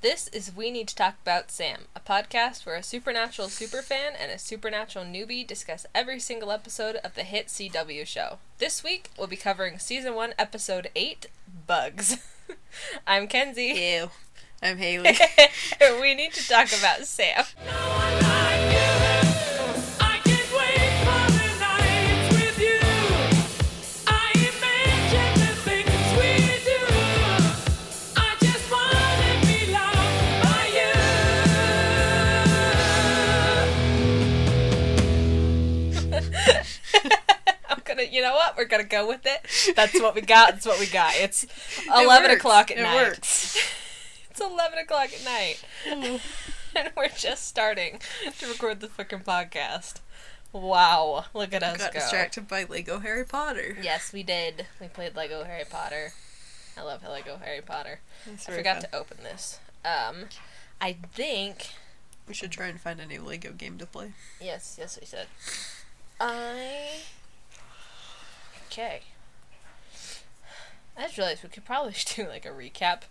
This is We Need to Talk About Sam, a podcast where a supernatural superfan and a supernatural newbie discuss every single episode of the hit CW show. This week, we'll be covering Season 1, Episode 8 Bugs. I'm Kenzie. Ew. I'm Haley. we need to talk about Sam. I'm you know what? We're gonna go with it. That's what we got. That's what we got. It's eleven works. o'clock at It night. works. It's eleven o'clock at night, and we're just starting to record the fucking podcast. Wow! Look at us We Got go. distracted by Lego Harry Potter. Yes, we did. We played Lego Harry Potter. I love Lego Harry Potter. I forgot fun. to open this. Um, I think We should try and find a new Lego game to play. yes, yes, we said. I okay. I just realized we could probably do like a recap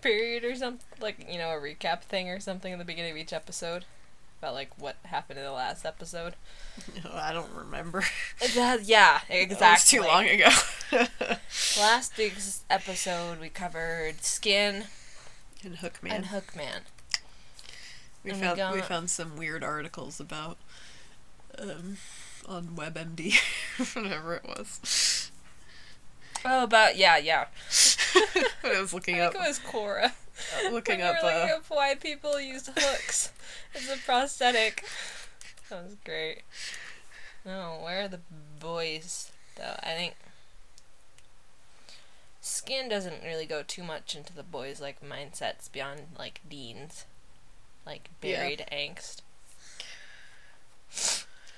period or something, like you know, a recap thing or something in the beginning of each episode about like what happened in the last episode. No, I don't remember. Yeah, That was exactly. too long ago. Last week's episode we covered Skin and Hookman. and Hookman. we and found we got- found some weird articles about um on WebMD, whatever it was. Oh, about yeah, yeah. I was looking I up, think it was Quora. looking we up, were looking uh, up why people used hooks as a prosthetic. That was great. No, where are the boys though? I think Skin doesn't really go too much into the boys like mindsets beyond like Dean's like Yeah. buried angst.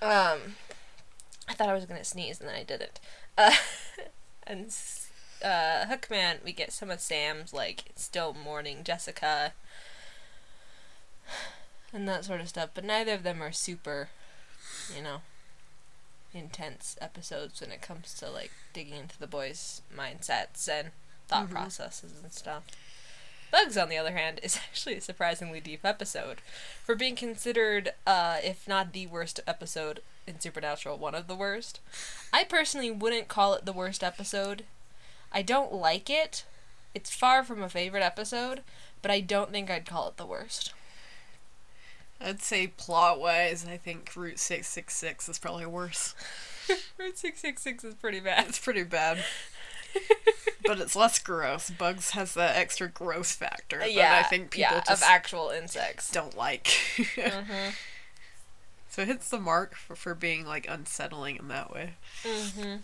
Um, I thought I was gonna sneeze and then I didn't. Uh, and uh, Hookman, we get some of Sam's like still mourning Jessica and that sort of stuff, but neither of them are super, you know, intense episodes when it comes to like digging into the boys' mindsets and thought Mhm. processes and stuff. Bugs, on the other hand, is actually a surprisingly deep episode. For being considered, uh, if not the worst episode in Supernatural, one of the worst. I personally wouldn't call it the worst episode. I don't like it. It's far from a favorite episode, but I don't think I'd call it the worst. I'd say plot wise, I think Route Six Six Six is probably worse. Route 666 is pretty bad. It's pretty bad. but it's less gross. Bugs has that extra gross factor that I think people yeah, just of actual insects. don't like. hmm so it hits the mark for, for being like unsettling in that way. hmm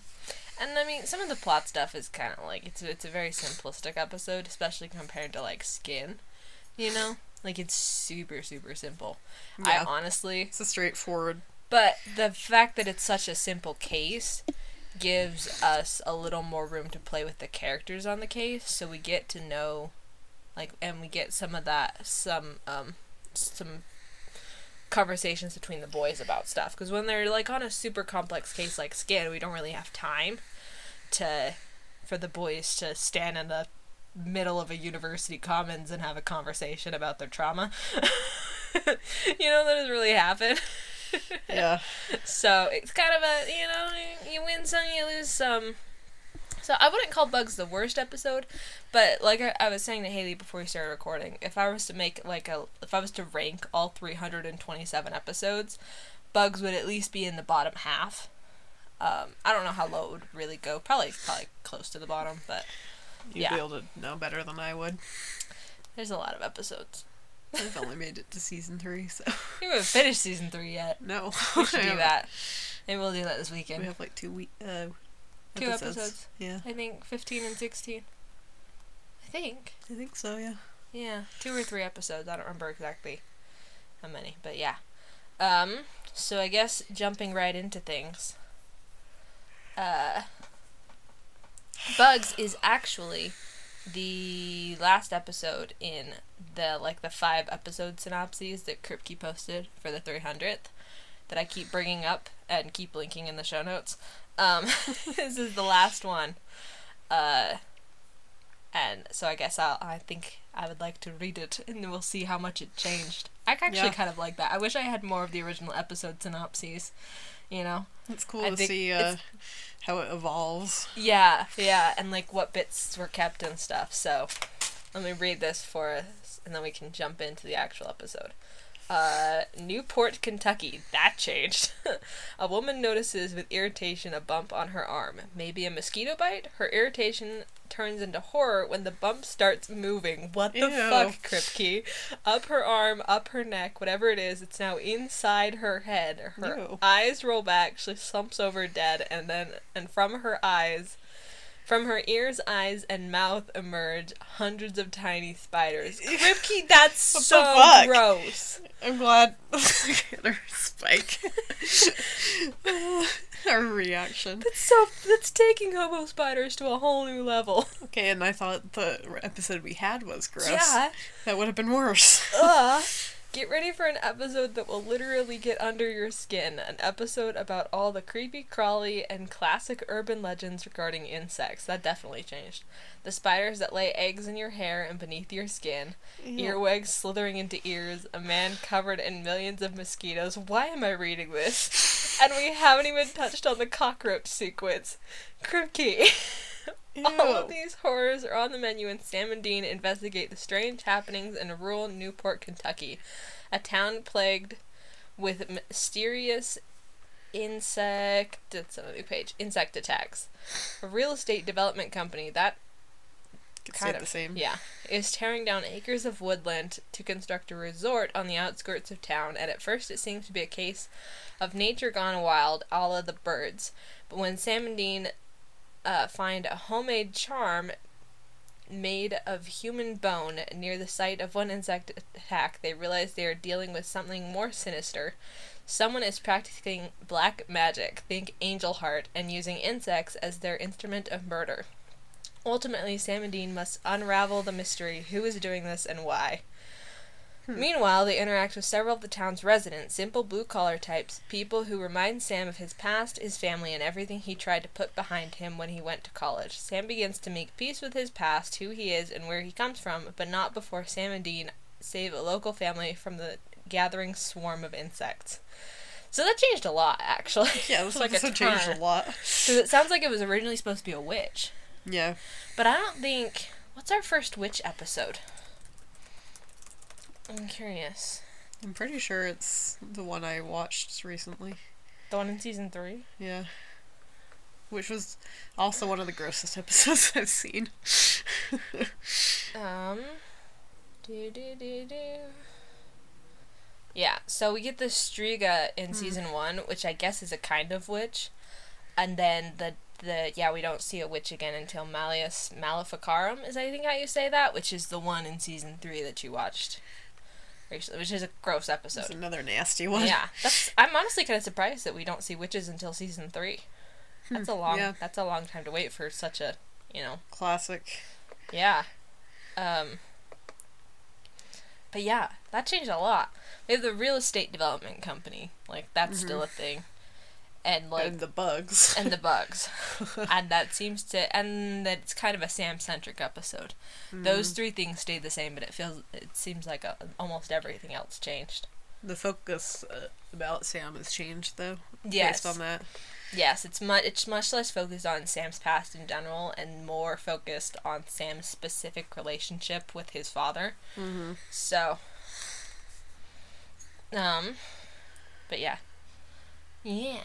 And I mean, some of the plot stuff is kind of like it's it's a very simplistic episode, especially compared to like Skin. You know, like it's super super simple. Yeah. I honestly, It's a straightforward. but the fact that it's such a simple case gives us a little more room to play with the characters on the case, so we get to know, like, and we get some of that some um some conversations between the boys about stuff. Because when they're like on a super complex case like skin we don't really have time to for the boys to stand in the middle of a university commons and have a conversation about their trauma. You know that doesn't really happen. Yeah. so it's kind of a you know you win some you lose some so i wouldn't call bugs the worst episode but like I, I was saying to haley before we started recording if i was to make like a if i was to rank all 327 episodes bugs would at least be in the bottom half um, i don't know how low it would really go probably probably close to the bottom but You'd Yeah. be able to know better than I would. there's a lot of episodes I've only made it to season three, so we haven't finished season three yet no. we should do that maybe we'll do that this weekend. We have like two week uh Two episodes. Yeah. i think 15 and 16 i think I think so, yeah. Yeah, two or three episodes. I don't remember exactly how many, but yeah. Um, so I guess jumping right into things. Uh, Bugs is actually the last episode in the like the five episode synopses that Kripke posted for the 300th that I keep bringing up and keep linking in the show notes. Um, this is the last one. Uh, and so I guess I'll, I think I would like to read it, and we'll see how much it changed. I actually Yeah. kind of like that. I wish I had more of the original episode synopses. You know. It's cool I to see uh, how it evolves. Yeah, yeah, and like what bits were kept and stuff. So, let me read this for us, and then we can jump into the actual episode. Uh, Newport, Kentucky. That changed. a woman notices with irritation a bump on her arm. Maybe a mosquito bite? Her irritation turns into horror when the bump starts moving. What the Ew. fuck, Kripke? Up her arm, up her neck, whatever it is, it's now inside her head. Her Ew. eyes roll back, she slumps over dead, and then, and from her eyes, from her ears, eyes, and mouth emerge hundreds of tiny spiders. Kripke, that's so gross. I'm glad her spike. her reaction. That's so. That's taking hobo spiders to a whole new level. Okay, and I thought the episode we had was gross. Yeah. That would have been worse. Uh, Ugh. Get ready for an episode that will literally get under your skin. An episode about all the creepy, crawly, and classic urban legends regarding insects. That definitely changed. The spiders that lay eggs in your hair and beneath your skin. Earwigs slithering into ears. A man covered in millions of mosquitoes. Why am I reading this? and we haven't even touched on the cockroach sequence. Kripke. All of these horrors are on the menu, and Sam and Dean investigate the strange happenings in a rural Newport, Kentucky, a town plagued with mysterious insect. It's on a new page. Insect attacks. A real estate development company that kind of the same. Yeah, is tearing down acres of woodland to construct a resort on the outskirts of town. And at first, it seems to be a case of nature gone wild, a la the birds. But when Sam and Dean uh, find a homemade charm made of human bone near the site of one insect attack, they realize they are dealing with something more sinister. Someone is practicing black magic, think angel heart, and using insects as their instrument of murder. Ultimately, Sam and Dean must unravel the mystery who is doing this and why. Hmm. Meanwhile, they interact with several of the town's residents, simple blue collar types, people who remind Sam of his past, his family, and everything he tried to put behind him when he went to college. Sam begins to make peace with his past, who he is, and where he comes from, but not before Sam and Dean save a local family from the gathering swarm of insects. So that changed a lot, actually. Yeah, this like a episode changed a lot. Because it sounds like it was originally supposed to be a witch. Yeah. But I don't think. What's our first witch episode? I'm curious. I'm pretty sure it's the one I watched recently. The one in season three? Yeah. Which was also one of the grossest episodes I've seen. Um. Do, do, do, do. Yeah, so we get the Striga in season one, which I guess is a kind of witch. And then the. The, yeah, we don't see a witch again until Malleus Maleficarum, is I think how you say that, which is the one in season three that you watched which is a gross episode. It's another nasty one. Yeah, that's. I'm honestly kind of surprised that we don't see witches until season three. That's a long. yeah. That's a long time to wait for such a, you know. Classic. Yeah. Um. But yeah, that changed a lot. We have the real estate development company, like that's still a thing, and like and the bugs. and the bugs, and that seems to and that it's kind of a Sam centric episode. Those three things stayed the same, but it feels it seems like a, almost everything else changed. the focus uh, about Sam has changed though. Yes. Based on that. Yes, it's much it's much less focused on Sam's past in general and more focused on Sam's specific relationship with his father. Mm-hmm. So, um, but yeah, yeah.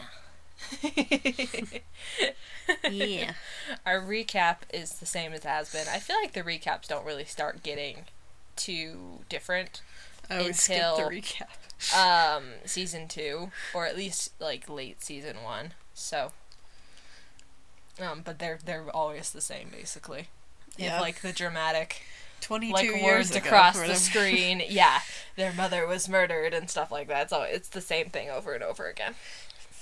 Yeah. Our recap is the same as it has been. I feel like the recaps don't really start getting too different. I always skip the Until- recap. Um, season two, or at least like late season one. So, um, but they're they're always the same basically. Yeah. like the dramatic Twenty-two like years words ago, across the screen. Yeah, their mother was murdered and stuff like that. So it's the same thing over and over again.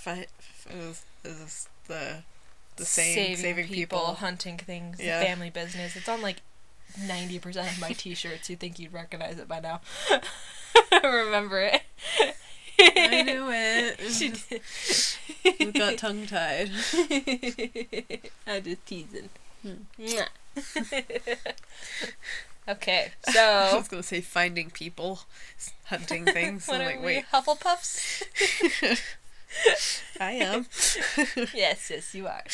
Fi- is, is the the same saving, people. hunting things, Yeah. family business. It's on like ninety percent of my T-shirts. You think you'd recognize it by now? Remember it? I knew it. She did. we got tongue tied. I'm just teasing. Hmm. Okay, I was gonna say finding people, hunting things. what I'm are like, we, wait, Hufflepuffs? I am. yes, yes, you are.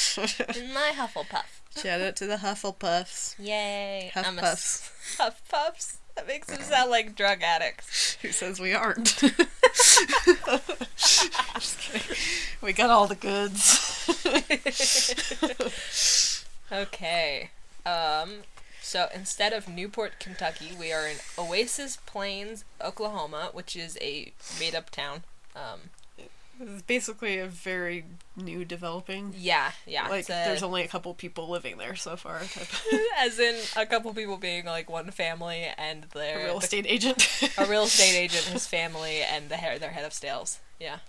In my Hufflepuff. Shout out to the Hufflepuffs. Yay! Huff I'm a puffs. s- Huff puffs. That makes them sound like drug addicts. Who says we aren't? We got all the goods. Okay. Um. So instead of Newport, Kentucky, we are in Oasis Plains, Oklahoma, which is a made-up town. Um. Is basically a very new developing. Yeah, yeah. like, a- there's only a couple people living there so far. Type as in a couple people being like one family and a their real estate agent. a real estate agent, his family, and the their head of sales. Yeah.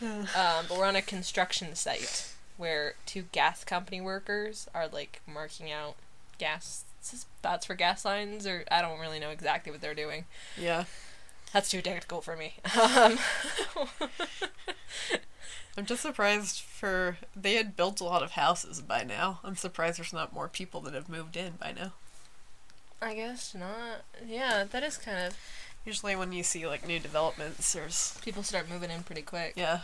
Um, but we're on a construction site where two gas company workers are like marking out gas spots for gas lines, or I don't really know exactly what they're doing. yeah. That's too technical for me. Um, I'm just surprised for they had built a lot of houses by now. I'm surprised there's not more people that have moved in by now. I guess not. Yeah, that is kind of Usually when you see like new developments, there's people start moving in pretty quick yeah,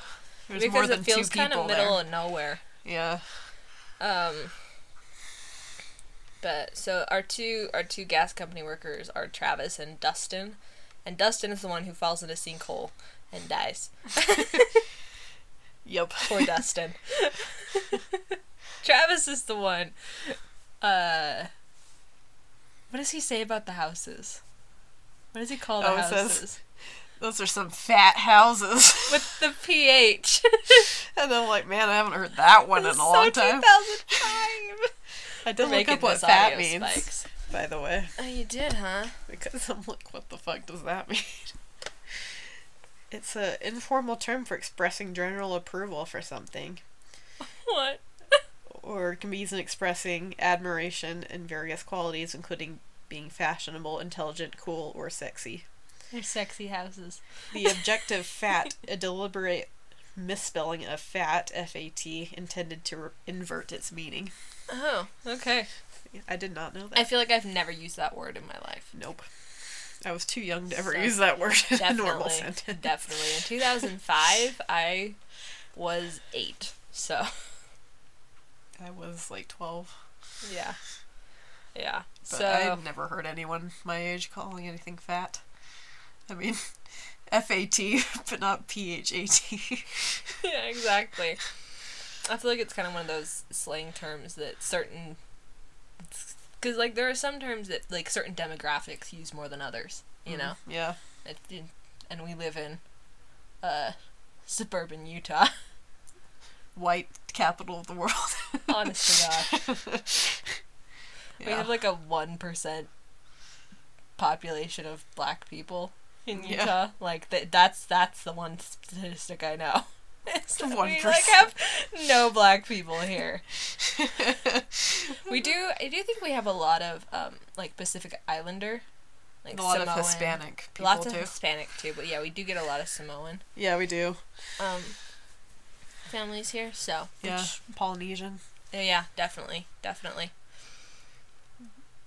there's because more than it feels two kind of middle there. of nowhere. Yeah, Um, but so our two our two gas company workers are Travis and Dustin, and Dustin is the one who falls in a sinkhole and dies. yep. Poor Dustin. Travis is the one. Uh, what does he say about the houses? What does he call the Oh, it says- houses? Those are some fat houses. With the ph. and I'm like, man, I haven't heard that one in a so long time. 2005. I did look up what this fat means, spikes. By the way, Oh, you did, huh? because I'm like, what the fuck does that mean? It's an informal term for expressing general approval for something, What? or it can be used in expressing admiration in various qualities, including being fashionable, intelligent, cool, or sexy. They're sexy houses. The objective fat, a deliberate misspelling of fat, F A T, intended to re- invert its meaning. Oh, okay. I did not know that. I feel like I've never used that word in my life. nope. I was too young to ever So, use that word in a normal sentence. Definitely. In 2005, I was eight. So, I was like 12. yeah. Yeah. But so, I've never heard anyone my age calling anything fat. I mean, F A T, but not P H A T. yeah, exactly. I feel like it's kind of one of those slang terms that certain. Because, like, there are some terms that, like, certain demographics use more than others, you know? Yeah. It, it- and we live in uh, suburban Utah. White capital of the world. Honest to God. We have like a one percent population of black people in Utah. Yeah. Like th- that's that's the one statistic I know. It's that we like 1%. have no black people here. We do. I do think we have a lot of um like Pacific Islander, like a lot Samoan. of Hispanic people Lots of. Hispanic too, but yeah, we do get a lot of Samoan Yeah, we do. um families here. So Yeah, which- Polynesian. yeah, definitely, definitely.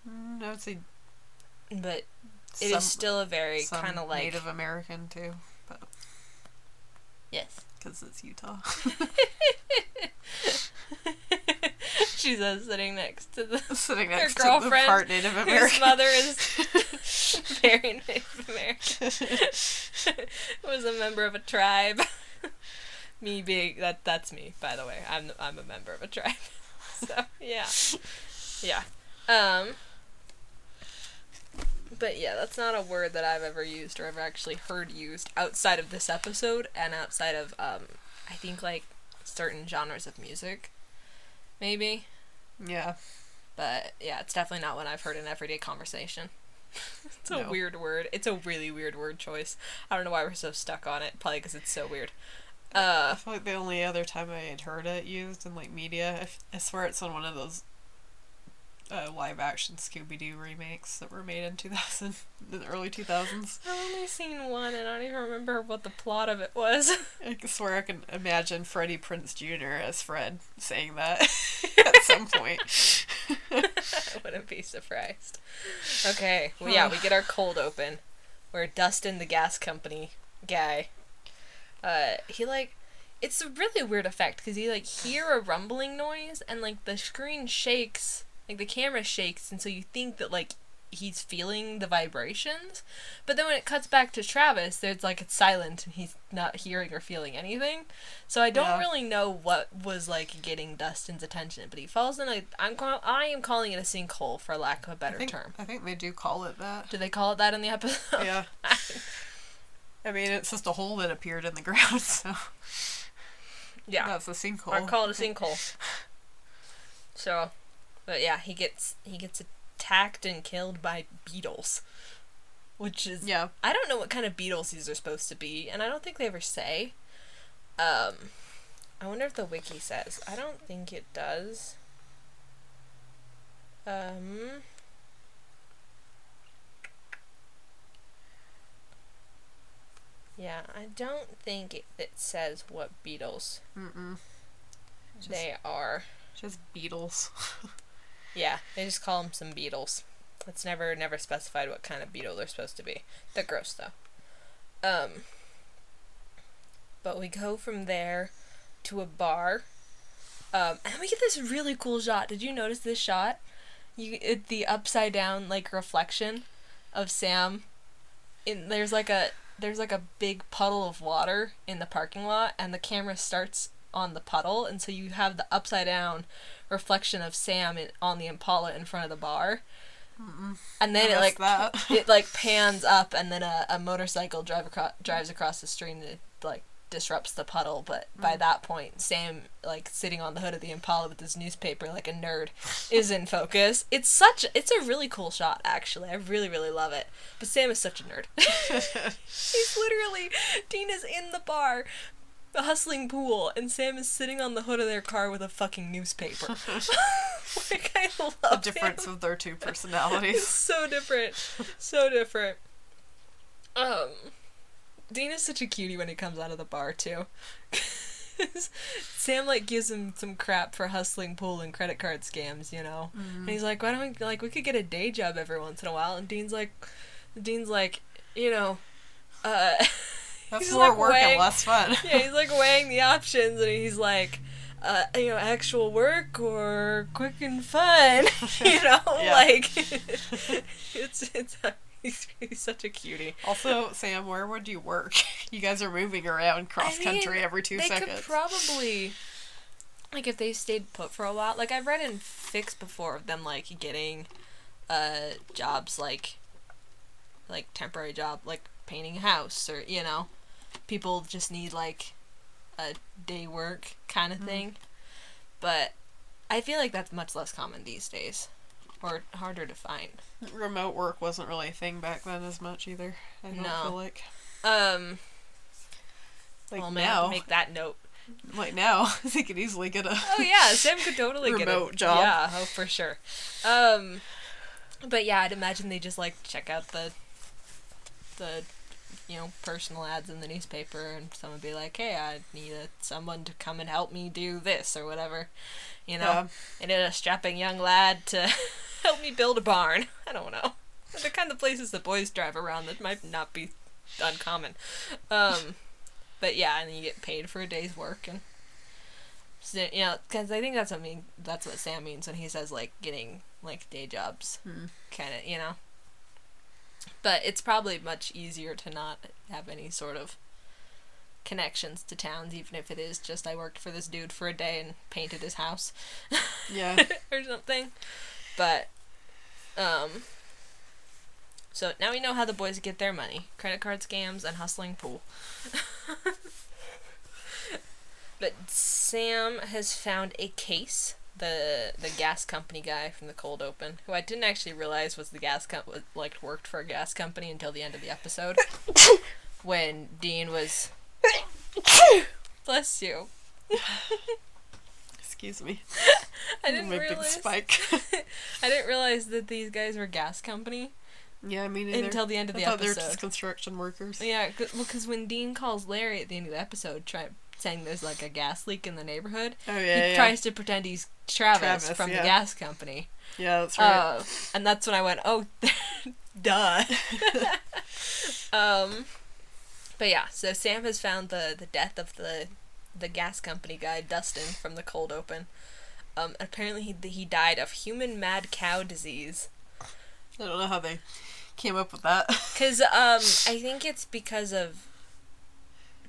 Mm, I would say But it is some- still a very kind of like Native American too, But. yes. Because it's Utah. She's uh, sitting next to the Sitting Her next to the part Native American. mother is very Native American. was a member of a tribe. me being that that's me, by the way. I'm I'm a member of a tribe. so yeah, yeah. Um. But yeah, that's not a word that I've ever used or ever actually heard used outside of this episode and outside of um I think like certain genres of music. Maybe. yeah, But yeah, it's definitely not one I've heard in everyday conversation. it's a No. weird word. It's a really weird word choice. I don't know why we're so stuck on it. Probably because it's so weird. Uh, I feel like the only other time I had heard it used in like media, I, swear it's on one of those uh, live action Scooby Doo remakes that were made in 2000, the early 2000s. I've only seen one, and I don't even remember what the plot of it was. I swear I can imagine Freddie Prinze Jr. as Fred saying that at some point. I wouldn't be surprised. Okay, well, yeah, we get our cold open, where Dustin, the gas company guy, uh, he like, it's a really weird effect because you like hear a rumbling noise and like the screen shakes, like the camera shakes, and so you think that like he's feeling the vibrations, but then when it cuts back to Travis, there's like it's silent and he's not hearing or feeling anything. So I don't Yeah. really know what was like getting Dustin's attention, but he falls in a. I'm call, I am calling it a sinkhole for lack of a better think, term. I think they do call it that. Do they call it that in the episode? Yeah. I mean, it's just a hole that appeared in the ground, so yeah. that's a sinkhole. I call it a sinkhole. So, but yeah, he gets he gets attacked and killed by beetles, which is Yeah. I don't know what kind of beetles these are supposed to be, and I don't think they ever say. Um, I wonder if the wiki says. I don't think it does. Um. Yeah, I don't think it, it says what beetles Mm-mm. Just, they are. just beetles. Yeah, they just call them some beetles. It's never never specified what kind of beetle they're supposed to be. They're gross though. Um. But we go from there to a bar, um, and we get this really cool shot. Did you notice this shot? You it, the upside down like reflection of Sam. In there's like a there's like a big puddle of water in the parking lot, and the camera starts on the puddle, and so you have the upside down reflection of Sam in, on the Impala in front of the bar. And then it like that. it like pans up, and then a, a motorcycle drive across drives across the street and it like disrupts the puddle. But by that point, Sam like sitting on the hood of the Impala with his newspaper like a nerd is in focus. It's such it's a really cool shot actually. I really really love it. But Sam is such a nerd. He's literally Dean is in the bar. Hustling pool, and Sam is sitting on the hood of their car with a fucking newspaper. like I love the difference him. of their two It's personalities. so different. So different. Um Dean is such a cutie when he comes out of the bar too. Sam like gives him some crap for hustling pool and credit card scams, you know. And he's like, "Why don't we like we could get a day job every once in a while?" And Dean's like Dean's like, "You know, uh That's he's more like work weighing- and less fun. yeah, he's like weighing the options, and he's like, uh, you know, actual work or quick and fun. you know, like it's it's he's, he's such a cutie. Also, Sam, where would you work? You guys are moving around cross I country mean, every two they seconds. could probably like if they stayed put for a while. Like I've read in fics before of them like getting uh jobs like like temporary job like painting a house or you know people just need like a day work kind Mm-hmm. of thing. But I feel like that's much less common these days or harder to find. Remote work wasn't really a thing back then as much either. I don't No. feel like. Um Like well, man, I have now, make that note. like now, they could easily get a. Oh yeah, Sam could totally get a Remote job. Yeah, oh for sure. Um, but yeah, I'd imagine they just like check out the the you know personal ads in the newspaper, and someone would be like, "Hey, I need a, someone to come and help me do this or whatever," you know. Yeah. I need a strapping young lad to help me build a barn. I don't know. The kind of places the boys drive around that might not be uncommon. Um, but yeah, and you get paid for a day's work and. So, you know, because I think that's what mean. That's what Sam means when he says like getting like day jobs, Hmm. kind of you know. But it's probably much easier to not have any sort of connections to towns, even if it is just I worked for this dude for a day and painted his house Yeah. or something. But um so now we know how the boys get their money. Credit card scams and hustling pool. but Sam has found a case. The the gas company guy from the cold open, who I didn't actually realize was the gas com- was- like worked for a gas company until the end of the episode, when Dean was. Bless you. Excuse me. I didn't My big realize. spike. I didn't realize that these guys were gas company yeah, I mean, until the end of I the thought they were episode. just construction workers. Yeah, well, because when Dean calls Larry at the end of the episode, try, saying there's like a gas leak in the neighborhood, Oh he yeah, yeah. tries to pretend he's Travis, Travis, from yeah. the gas company. Yeah, that's right. Uh, and that's when I went, oh, duh. um, but yeah, so Sam has found the, the death of the the gas company guy, Dustin, from the cold open. Um, apparently he, he died of human mad cow disease. I don't know how they came up with that. Cause um, I think it's because of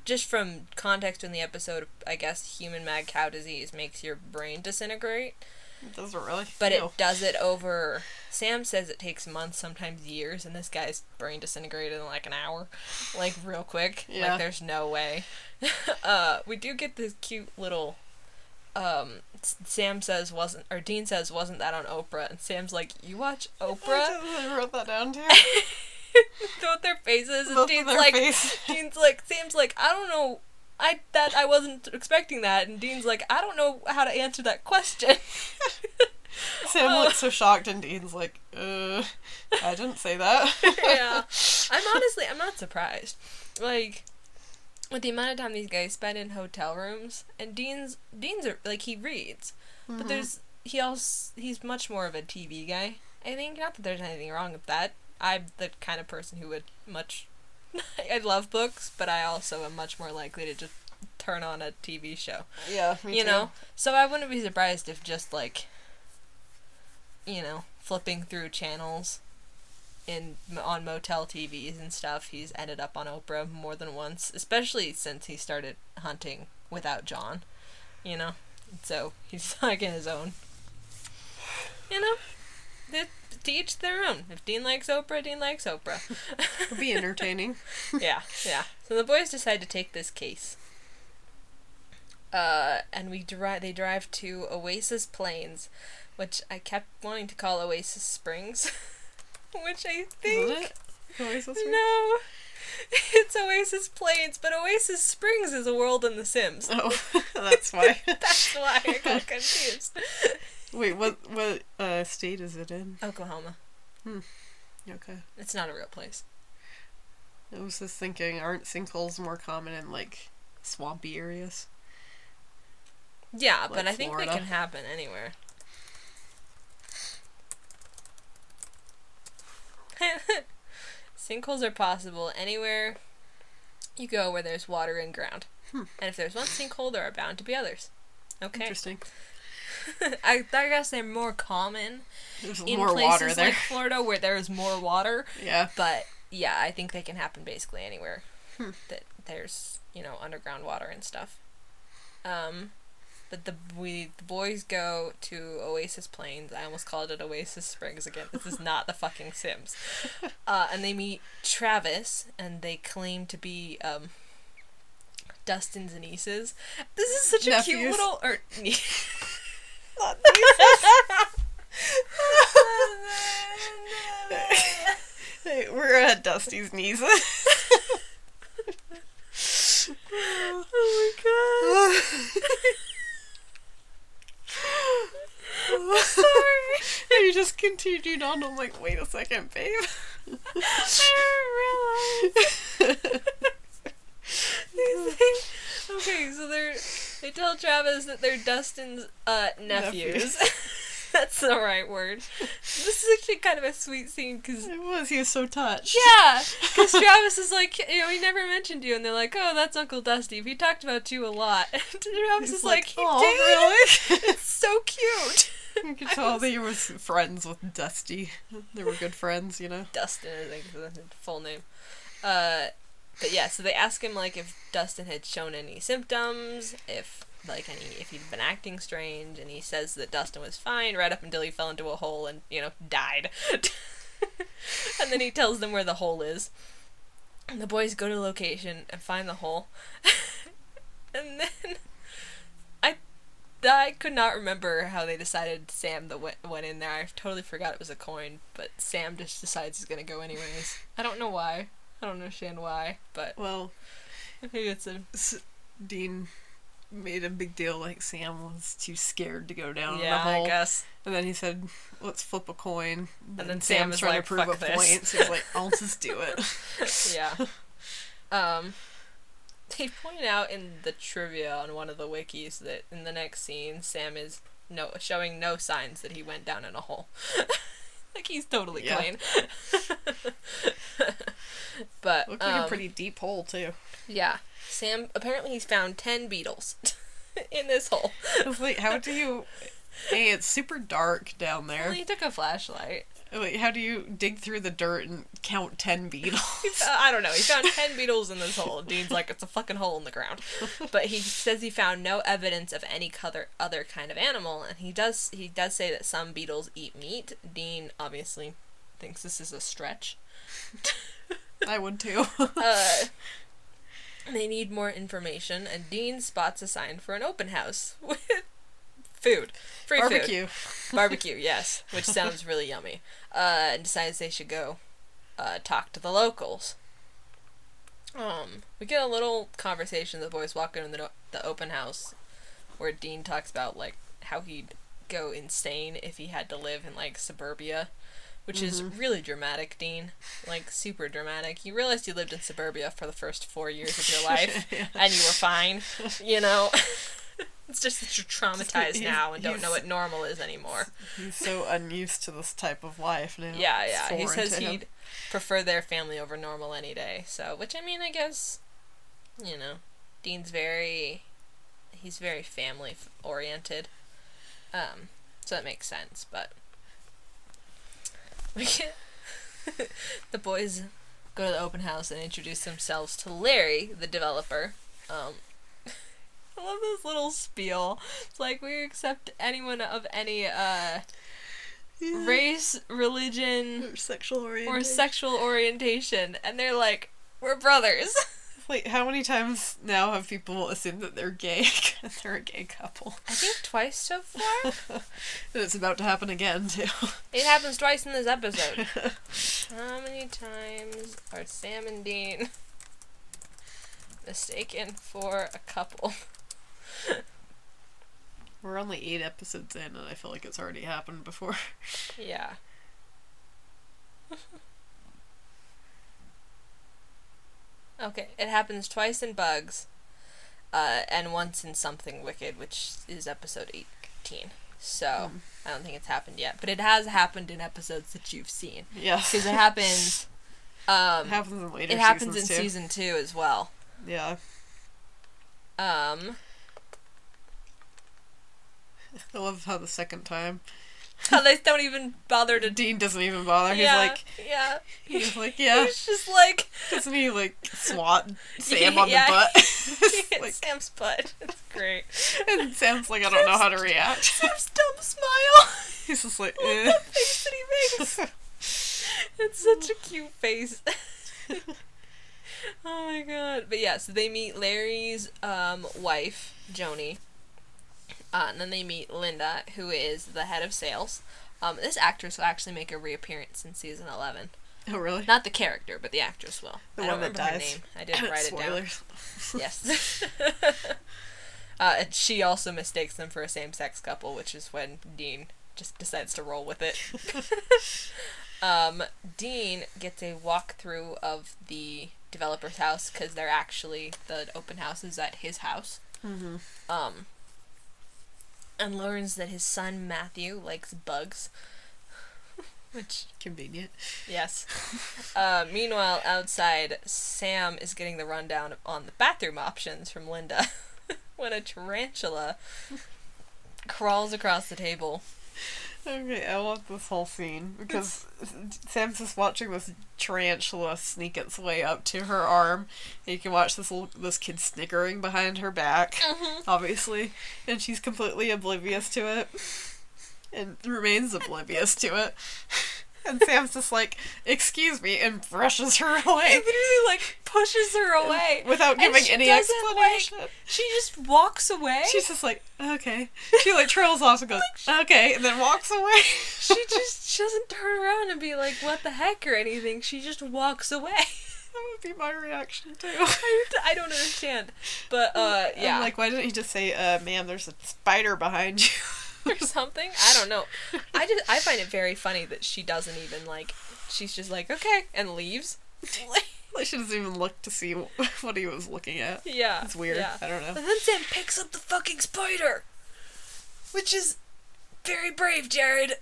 just from context in the episode. I guess human mad cow disease makes your brain disintegrate, It doesn't really. but Ew. it does it over. Sam says it takes months, sometimes years, and this guy's brain disintegrated in like an hour, like real quick. Yeah. Like there's no way. uh, we do get this cute little. Um, Sam says wasn't or Dean says wasn't that on Oprah, and Sam's like, you watch Oprah? I wrote that down too. Both their faces, and Both of Dean's like, face. Dean's like, Sam's like, I don't know. I that I wasn't expecting that, and Dean's like, I don't know how to answer that question. Sam Oh. looks so shocked, and Dean's like, "Uh, I didn't say that." yeah, I'm honestly, I'm not surprised. Like, with the amount of time these guys spend in hotel rooms, and Dean's Dean's are, like he reads, Mm-hmm. but there's he also he's much more of a TV guy. I think not that there's anything wrong with that. I'm the kind of person who would much. I love books, but I also am much more likely to just turn on a TV show. Yeah, you too. know, so I wouldn't be surprised if just like, you know, flipping through channels in on motel TVs and stuff, he's ended up on Oprah more than once, especially since he started hunting without John. You know, so he's like in his own. You know, they, to each their own. If Dean likes Oprah, Dean likes Oprah. It'll be entertaining. yeah, yeah. So the boys decide to take this case. Uh, and we drive. They drive to Oasis Plains, which I kept wanting to call Oasis Springs, which I think? Oasis Springs? no, it's Oasis Plains, but Oasis Springs is a world in The Sims. Oh, that's why. That's why I got confused. Wait, what what uh state is it in? Oklahoma. Hmm. Okay. It's not a real place. I was just thinking, aren't sinkholes more common in like swampy areas? Yeah, but Like I think they can happen anywhere. Sinkholes are possible anywhere you go where there's water and ground. Hmm. And if there's one sinkhole, there are bound to be others. Okay. Interesting. I, I guess they're more common There's in more places water there. like Florida where there's more water. yeah. But yeah, I think they can happen basically anywhere Hmm. that there's you know underground water and stuff. Um, but the we the boys go to Oasis Plains. I almost called it Oasis Springs again. This is not the fucking Sims. Uh, and they meet Travis, and they claim to be um. Dustin's nieces. This is such a cute little or nie- Hey, we're at Dusty's knees. oh my god. Sorry. you just continued on. I'm like, wait a second, babe. I didn't realize. okay, so they're they tell Travis that they're Dustin's uh, nephews. That's the right word. This is actually kind of a sweet scene because It was. He was so touched. yeah, because Travis is like, you know, he never mentioned you, and they're like, oh, that's Uncle Dusty. He talked about you a lot. And Travis He's is like, he "Aw, did. really? It's so cute. You could tell was- that he was friends with Dusty. They were good friends, you know. Dustin, I think is the full name. Uh, but yeah, so they ask him like if Dustin had shown any symptoms, if like any if he'd been acting strange, and he says that Dustin was fine right up until he fell into a hole and you know died. and then he tells them where the hole is. And the boys go to the location and find the hole. and then I I could not remember how they decided Sam that went, went in there. I totally forgot it was a coin, but Sam just decides he's gonna go anyways. I don't know why. I don't understand why, but Well, maybe it's a S- Dean made a big deal like Sam was too scared to go down yeah. the hole. I guess And then he said, "Let's flip a coin." And then Sam Sam's trying like, to prove "Fuck a this." point. So he's like, "I'll just do it." yeah. Um, they point out in the trivia on one of the wikis that in the next scene, Sam is no showing no signs that he went down in a hole. like he's totally Yeah. clean. but Looked like a um, pretty deep hole too. yeah, Sam apparently he's found ten beetles in this hole. Like, how do you? Hey, it's super dark down Well, there. he took a flashlight. Like, how do you dig through the dirt and count ten beetles? Uh, I don't know. He found 10 beetles in this hole. Dean's like, it's a fucking hole in the ground. But he says he found no evidence of any other, other kind of animal, and he does he does say that some beetles eat meat. Dean obviously thinks this is a stretch. I would too. Uh, they need more information, and Dean spots a sign for an open house with food. Free food. Barbecue. Barbecue, yes, which sounds really yummy. Uh, and decides they should go uh, talk to the locals. Um, we get a little conversation. The boys walk in the, the open house, where Dean talks about like how he'd go insane if he had to live in like suburbia, which is really dramatic. Dean, like super dramatic. You realized you lived in suburbia for the first four years of your life, Yeah. and you were fine. You know. It's just that you're traumatized now and don't know what normal is anymore. He's so unused to this type of life now. Yeah, yeah. He says he'd prefer their family over normal any day. So, which I mean, I guess, you know, Dean's very, he's very family oriented. Um, so that makes sense. But we get the boys go to the open house and introduce themselves to Larry, the developer. Um, I love this little spiel. It's like we accept anyone of any uh Yeah. race, religion, Or sexual orientation. or sexual orientation, and they're like, "We're brothers." Wait, how many times now have people assumed that they're gay because they're a gay couple? I think twice so far. and it's about to happen again too. It happens twice in this episode. How many times are Sam and Dean mistaken for a couple? We're only eight episodes in, and I feel like it's already happened before. Yeah. okay, it happens twice in Bugs, uh, and once in Something Wicked, which is episode 18. So, Hmm. I don't think it's happened yet. But it has happened in episodes that you've seen. Yeah. Because it happens. Um, It happens in later it happens in too. season two as well. Yeah. Um, I love how the second time How they don't even bother to. Dean doesn't even bother. He's yeah, like yeah. he's like, yeah. He's just like Doesn't he like swat Sam on Yeah. the butt? like, Sam's butt. It's great. and Sam's like, I don't know how to react. Sam's dumb smile. He's just like, the eh. face that he makes. It's such a cute face. oh my god. But yeah, so they meet Larry's um, wife, Joni. Uh, and then they meet Linda, who is the head of sales. Um, this actress will actually make a reappearance in season 11. oh really? Not the character, but the actress will. The I one don't that remember her dies. name. I didn't write it down. Spoilers. Yes. uh, and she also mistakes them for a same sex couple, which is when Dean just decides to roll with it. um, Dean gets a walkthrough of the developer's house because they're actually, the open house is at his house. Mm-hmm. Um, and learns that his son Matthew likes bugs. Which Convenient. Yes. Uh, meanwhile, outside, Sam is getting the rundown on the bathroom options from Linda when a tarantula crawls across the table. Okay, I love this whole scene because Sam's just watching this tarantula sneak its way up to her arm. And you can watch this little, this kid snickering behind her back, mm-hmm. obviously, and she's completely oblivious to it, and remains oblivious to it. And Sam's just like, "Excuse me," and brushes her He away literally, like, pushes her away. without giving any explanation. Like, she just walks away. She's just like, "Okay." She like trails off and goes, "Okay," and then walks away. she just she doesn't turn around and be like, what the heck or anything. She just walks away. That would be my reaction too. I, I don't understand. But, uh, yeah. I'm like, why didn't he just say, uh, ma'am, there's a spider behind you? or something. I don't know. I just I find it very funny that she doesn't even like. She's just like okay and leaves. like, she doesn't even look to see what he was looking at. yeah, It's weird. Yeah. I don't know. And then Sam picks up the fucking spider, which is Very brave, Jared.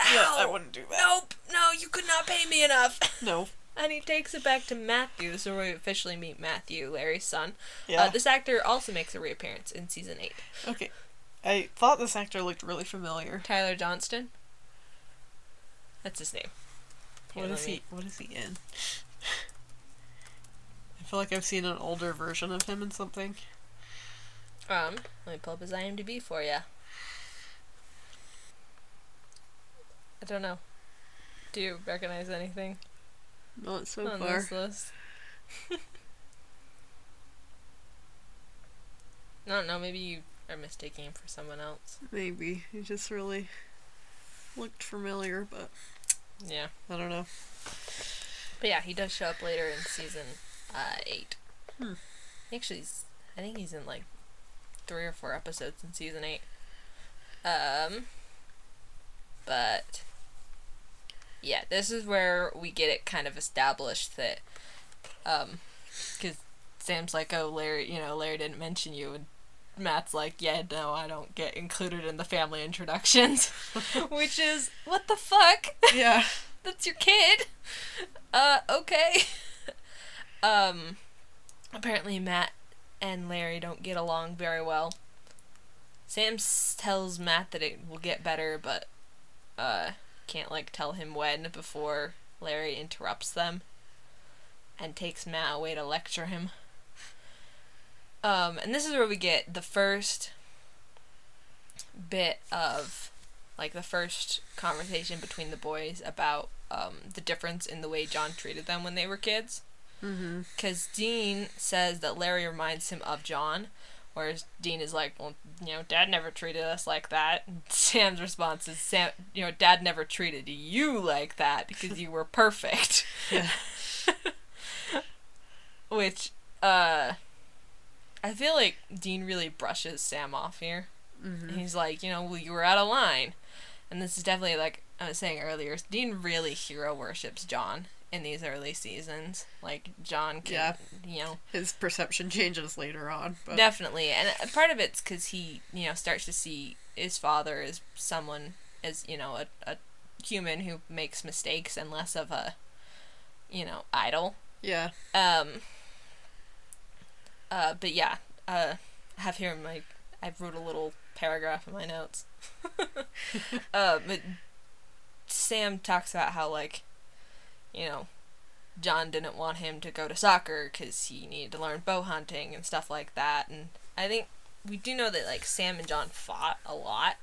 Yeah, I wouldn't do that. Nope, no, you could not pay me enough. No. and he takes it back to Matthew, so we officially meet Matthew, Larry's son. Yeah. Uh, this actor also makes a reappearance in season 8. okay. I thought this actor looked really familiar. Tyler Johnston. That's his name. Here, What is me- he? What is he in? I feel like I've seen an older version of him in something. Um, let me pull up his IMDb for you. I don't know. Do you recognize anything Not so on far. this list? I don't know. Maybe you are mistaking him for someone else. Maybe he just really looked familiar, but Yeah. I don't know. But yeah, he does show up later in season uh, eight. Hmm. Actually, I think he's in like three or four episodes in season eight. Um, but yeah, this is where we get it kind of established that, um, because Sam's like, oh, Larry, you know, Larry didn't mention you, and Matt's like, yeah, no, I don't get included in the family introductions, which is what the fuck. Yeah. That's your kid. Uh, okay. um, apparently Matt and Larry don't get along very well. Sam s- tells Matt that it will get better, but uh, can't like tell him when before Larry interrupts them and takes Matt away to lecture him. Um, and this is where we get the first bit of like the first conversation between the boys about um, the difference in the way John treated them when they were kids. Mm-hmm. Because Dean says that Larry reminds him of John, whereas Dean is like, well, you know, Dad never treated us like that. And Sam's response is, Sam, you know, Dad never treated you like that because you were perfect. Which, uh, I feel like Dean really brushes Sam off here. Mm-hmm. He's like, you know, well, you were out of line. And this is definitely, like I was saying earlier, Dean really hero worships John in these early seasons. Like, John can, Yeah. you know, His perception changes later on, but definitely. And part of it's because he, you know, starts to see his father as someone, as, you know, a, a human who makes mistakes and less of a, you know, idol. yeah. Um. Uh, but yeah, uh, I have here in my, I wrote a little paragraph in my notes. uh, but Sam talks about how like, you know, John didn't want him to go to soccer because he needed to learn bow hunting and stuff like that. And I think we do know that like Sam and John fought a lot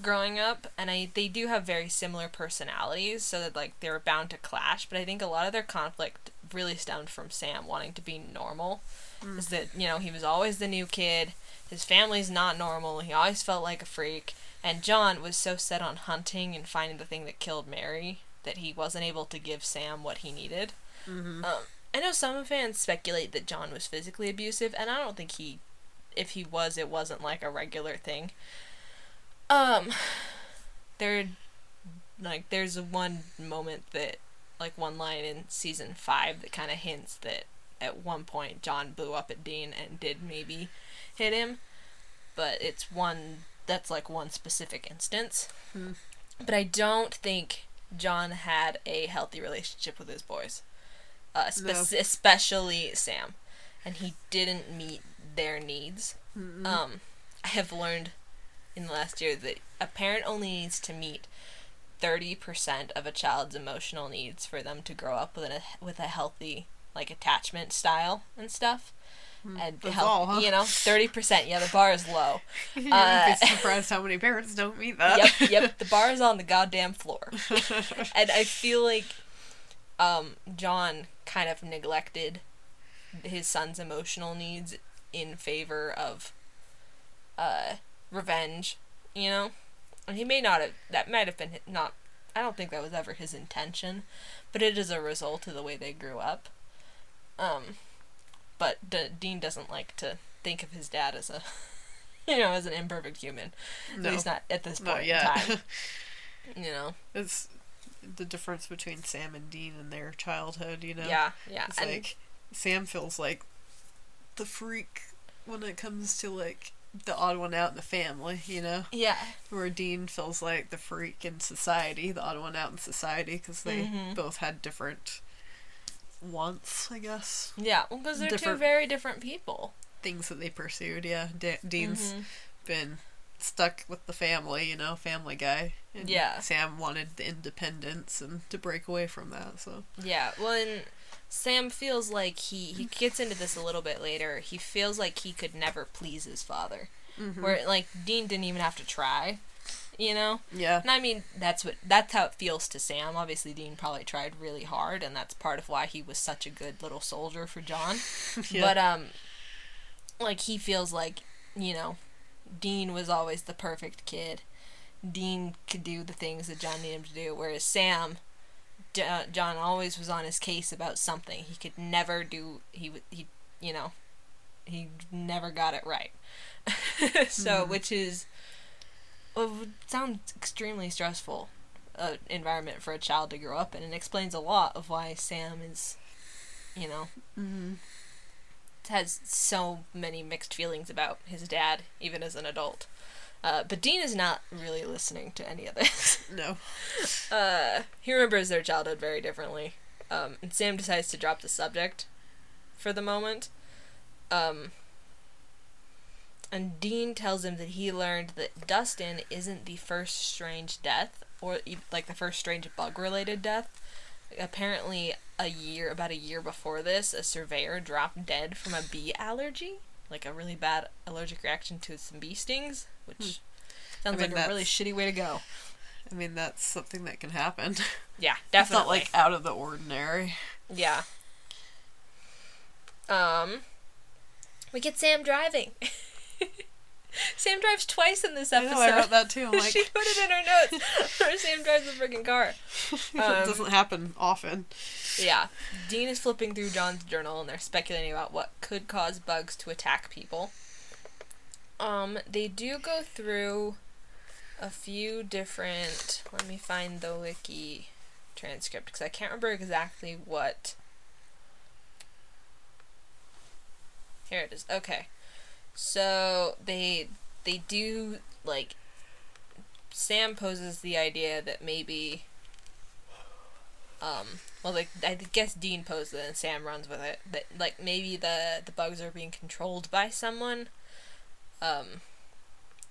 growing up, and I they do have very similar personalities, so that like they were bound to clash. But I think a lot of their conflict really stemmed from Sam wanting to be normal. Is that you know he was always the new kid. His family's not normal. He always felt like a freak. And John was so set on hunting and finding the thing that killed Mary that he wasn't able to give Sam what he needed. Mm-hmm. Um, I know some fans speculate that John was physically abusive, and I don't think he, if he was, it wasn't like a regular thing. Um, there, like, there's one moment that, like, one line in season five that kind of hints that at one point John blew up at Dean and did maybe hit him, but it's one that's like one specific instance. Hmm. But I don't think John had a healthy relationship with his boys, uh, spe- No. especially Sam, and he didn't meet their needs. Mm-mm. Um, I have learned in the last year that a parent only needs to meet thirty percent of a child's emotional needs for them to grow up with a with a healthy like attachment style and stuff. And that's help, all, huh? you know, thirty percent. Yeah, the bar is low. You'd uh, be surprised how many parents don't meet that. yep, yep. The bar is on the goddamn floor. and I feel like um, John kind of neglected his son's emotional needs in favor of uh, revenge, you know? And he may not have, that might have been not, I don't think that was ever his intention, but it is a result of the way they grew up. Um, but D- Dean doesn't like to think of his dad as a, you know, as an imperfect human. No, not at this point in time. You know? it's the difference between Sam and Dean in their childhood. You know. Yeah, yeah. It's and like Sam feels like the freak when it comes to like the odd one out in the family, you know? Yeah. Where Dean feels like the freak in society, the odd one out in society, because they Mhm. both had different wants, I guess. Yeah, well, because they're two very different people. Things that they pursued, yeah. De- Dean's Mhm. been stuck with the family, you know, family guy. And Yeah. Sam wanted the independence and to break away from that, so. Yeah, well, and Sam feels like he he gets into this a little bit later. He feels like he could never please his father, Mhm. where like Dean didn't even have to try, you know. Yeah. And I mean, that's what that's how it feels to Sam. Obviously, Dean probably tried really hard, and that's part of why he was such a good little soldier for John. yeah. But um, like he feels like you know, Dean was always the perfect kid. Dean could do the things that John needed him to do, whereas Sam, John always was on his case about something. He could never do. He would. He, you know, he never got it right. so, Mhm. which is, well, would sound extremely stressful. Uh, environment for a child to grow up in, and explains a lot of why Sam is, you know, hmm has so many mixed feelings about his dad, even as an adult. Uh, but Dean is not really listening to any of this. No. Uh, he remembers their childhood very differently. Um, and Sam decides to drop the subject for the moment. Um, and Dean tells him that he learned that Dustin isn't the first strange death, or like the first strange bug related death. Apparently, a year, about a year before this, a surveyor dropped dead from a bee allergy, like a really bad allergic reaction to some bee stings, which sounds Hmm. mean, like a really shitty way to go. I mean, that's something that can happen. Yeah, It's definitely. not like out of the ordinary. Yeah. Um, we get Sam driving. Sam drives twice in this episode. I know, I wrote that too. I'm like, she put it in her notes. Where Sam drives the freaking car. it um, doesn't happen often. Yeah. Dean is flipping through John's journal and they're speculating about what could cause bugs to attack people. Um, they do go through a few different. Let me find the wiki transcript because I can't remember exactly what. Here it is. Okay. So they they do like Sam poses the idea that maybe um well like I guess Dean posed it and Sam runs with it that like maybe the the bugs are being controlled by someone um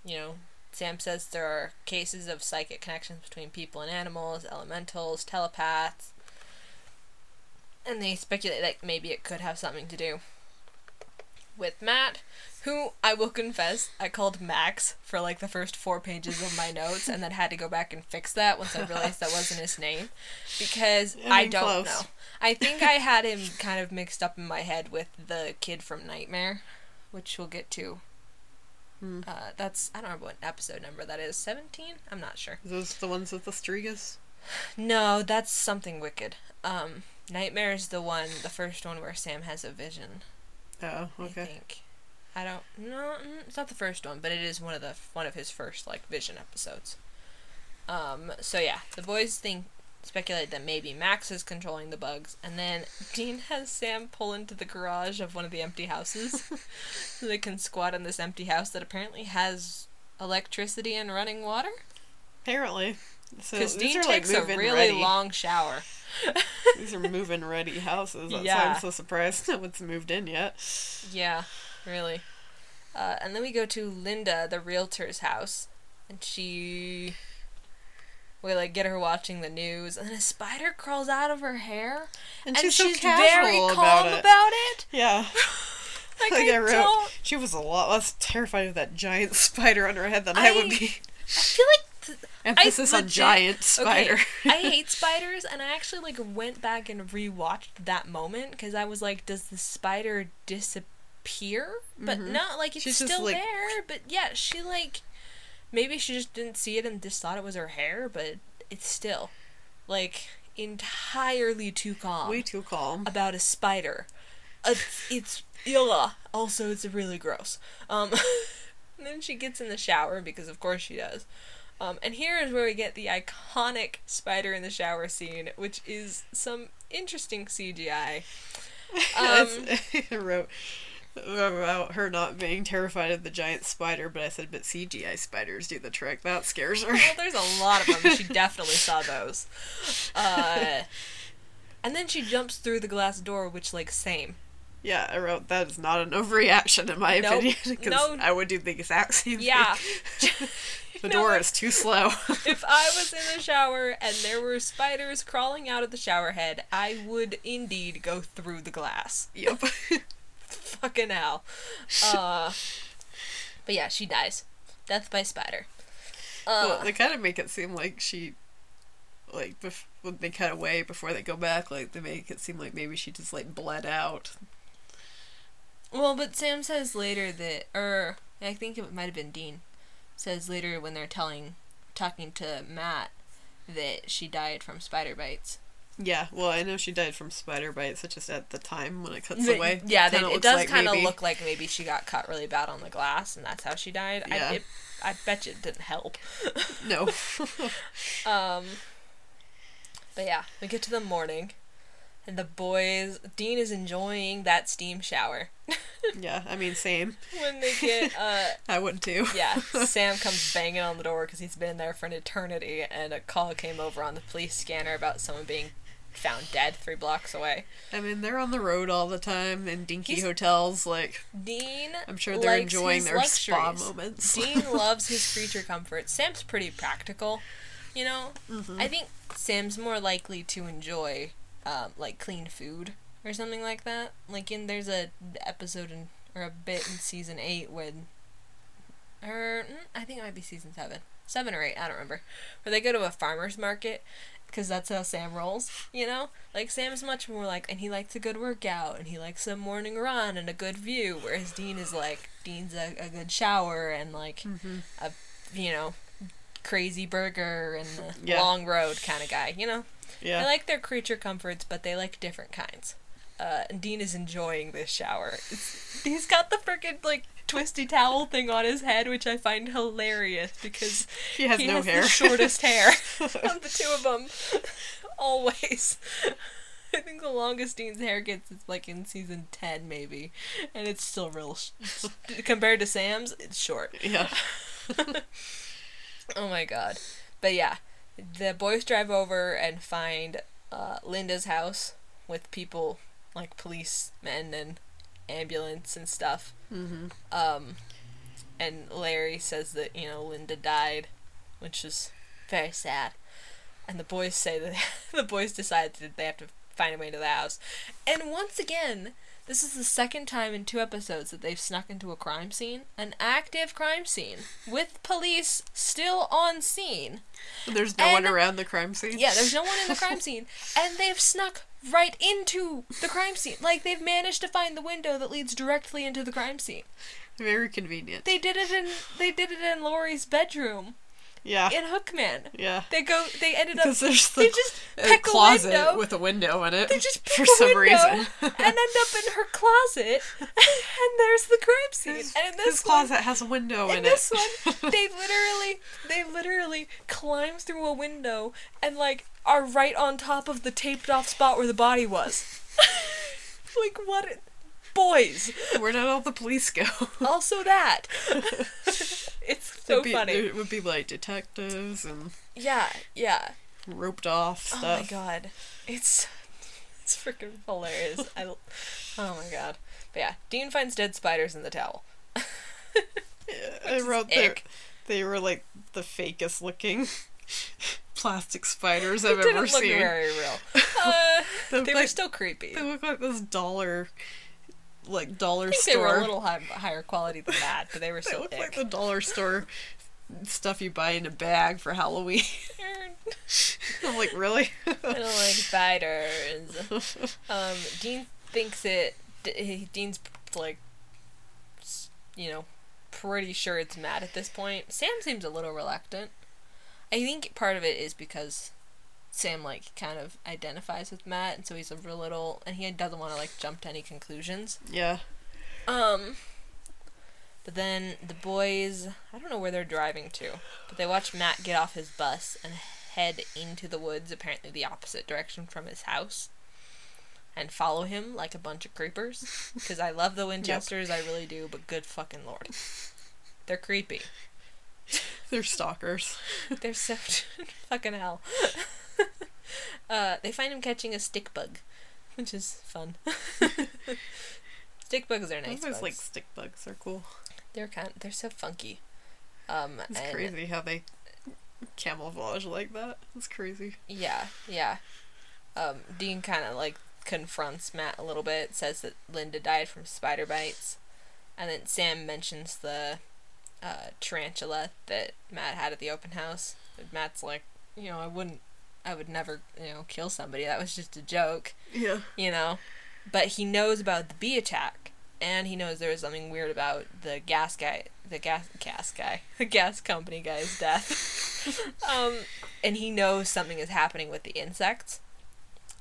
you know Sam says there are cases of psychic connections between people and animals elementals telepaths and they speculate that maybe it could have something to do with Matt who I will confess I called Max for like the first four pages of my notes and then had to go back and fix that once I realized that wasn't his name because I I, don't close. know. I think I had him kind of mixed up in my head with the kid from Nightmare, which we'll get to. Hmm. Uh, that's I don't remember what episode number that is. Seventeen? I'm not sure. Are those the ones with the Strigas? No, that's something wicked. Um, Nightmare is the one, the first one where Sam has a vision. Oh, I okay. think. I don't. No, mm, it's not the first one, but it is one of the one of his first like vision episodes. Um. So yeah, the boys think speculate that maybe Max is controlling the bugs, and then Dean has Sam pull into the garage of one of the empty houses, so they can squat in this empty house that apparently has electricity and running water. Apparently. So Because these Dean are like takes a really ready. long shower. These are move-in ready houses. That's why Yeah. I'm so surprised no one's moved in yet. Yeah, really. Uh, and then we go to Linda, the realtor's house, and she. We like get her watching the news, and then a spider crawls out of her hair, And, and she's so very casual calm about it. about it. Yeah. Like, Like I, I wrote, don't. she was a lot less terrified of that giant spider on her head than I, would be. I feel like th- Emphasis on legit- giant spider. Okay, I hate spiders, and I actually like went back and rewatched that moment because I was like, does the spider disappear? But Mhm. not like it's She's still like- there. But yeah, she like maybe she just didn't see it and just thought it was her hair, but it's still like entirely too calm Way too calm. about a spider. It's, it's illa. Also, it's really gross. Um, and then she gets in the shower because, of course, she does. Um, and here is where we get the iconic spider in the shower scene, which is some interesting CGI. Um, I wrote, about her not being terrified of the giant spider, but I said, but CGI spiders do the trick. That scares her. Well, there's a lot of them. She definitely saw those. Uh, and then she jumps through the glass door, which, like, same. Yeah, I wrote that is not an overreaction in my Nope. opinion because No. I would do the exact same Yeah. thing. The know door is too slow. if I was in the shower and there were spiders crawling out of the shower head, I would indeed go through the glass. yep. Fucking hell. Uh, but yeah, she dies. Death by spider. Uh, well, they kind of make it seem like she, like, bef- when they cut away before they go back, like, they make it seem like maybe she just, like, bled out. well, but Sam says later that, or I think it might have been Dean, says later when they're telling, talking to Matt, that she died from spider bites. Yeah, well, I know she died from spider bites, it's just at the time when it cuts away. yeah, they, it does like kind of look like maybe she got cut really bad on the glass, and that's how she died. Yeah. I, it, I bet you it didn't help. No. Um, but yeah, we get to the morning, and the boys. Dean is enjoying that steam shower. yeah, I mean, same. when they get, uh, I would too. yeah, Sam comes banging on the door because he's been there for an eternity, and a call came over on the police scanner about someone being found dead three blocks away. I mean, they're on the road all the time in dinky He's- hotels. Like, Dean, I'm sure they're enjoying their spa moments. Dean loves his creature comforts. Sam's pretty practical, you know. Mhm. I think Sam's more likely to enjoy, um, like clean food or something like that. Like in there's a episode in or a bit in season eight when, or mm, I think it might be season seven, seven or eight. I don't remember. Where they go to a farmer's market. Because that's how Sam rolls, you know? Like, Sam's much more like, and he likes a good workout, and he likes a morning run and a good view, whereas Dean is like, Dean's a, a good shower and, like, Mhm. a, you know, crazy burger and Yeah. long road kind of guy, you know? Yeah. They like their creature comforts, but they like different kinds. Uh, Dean is enjoying this shower. It's, he's got the freaking like twisty towel thing on his head, which I find hilarious because he has he no has hair. the shortest hair of the two of them. Always. I think the longest Dean's hair gets is like in season ten, maybe, and it's still real. Sh- compared to Sam's, it's short. yeah. Oh my god. But yeah, the boys drive over and find uh, Linda's house with people like policemen and ambulance and stuff. hmm Um, and Larry says that, you know, Linda died, which is very sad. And the boys say that the boys decide that they have to find a way to the house. And once again, this is the second time in two episodes that they've snuck into a crime scene, an active crime scene, with police still on scene. There's no one around the crime scene. Yeah, there's no one in the crime scene, and they've snuck right into the crime scene. Like they've managed to find the window that leads directly into the crime scene. Very convenient. They did it in they did it in Lori's bedroom yeah. in Hookman. yeah. They go they ended up Because there's they the just a pick a closet window. with a window in it. they just for some reason. and end up in her closet, and there's the crime scene. His, and in his this one, closet has a window in, in this it. one, they literally, they literally climb through a window and like are right on top of the taped off spot where the body was. like what? Boys. Where did all the police go? Also that. it's so be, funny. It would be like detectives and Yeah, yeah. roped off stuff. Oh my god, it's it's freaking hilarious. I, oh my god. But yeah, Dean finds dead spiders in the towel. Yeah, I wrote that they were like the fakest looking plastic spiders I've ever look seen. very real. Uh, They they look were still creepy. They look like this dollar, like dollar I think store. they were a little high, higher quality than that, but they were They still look ick. like the dollar store stuff you buy in a bag for Halloween. I'm like, really? I don't like spiders. Um, Dean thinks it. D- Dean's like, you know, pretty sure it's Matt at this point. Sam seems a little reluctant. I think part of it is because Sam like kind of identifies with Matt, and so he's a real little, and he doesn't want to like jump to any conclusions. yeah. Um. But then the boys, I don't know where they're driving to, but they watch Matt get off his bus and head into the woods, apparently the opposite direction from his house. and follow him like a bunch of creepers. Because I love the Winchesters, I really do, but good fucking lord. They're creepy. They're stalkers. They're so fucking hell. uh, they find him catching a stick bug, which is fun. stick bugs are nice. bugs. like stick bugs. They're cool. They're kind. They're so funky. Um, It's crazy how they camouflage like that. It's crazy. Yeah, yeah. Um, Dean kind of like confronts Matt a little bit, says that Linda died from spider bites, and then Sam mentions the uh, tarantula that Matt had at the open house. And Matt's like, you know, I wouldn't, I would never, you know, kill somebody. That was just a joke, Yeah. you know. But he knows about the bee attack, and he knows there was something weird about the gas guy, the gas gas guy, the gas company guy's death. um, and he knows something is happening with the insects.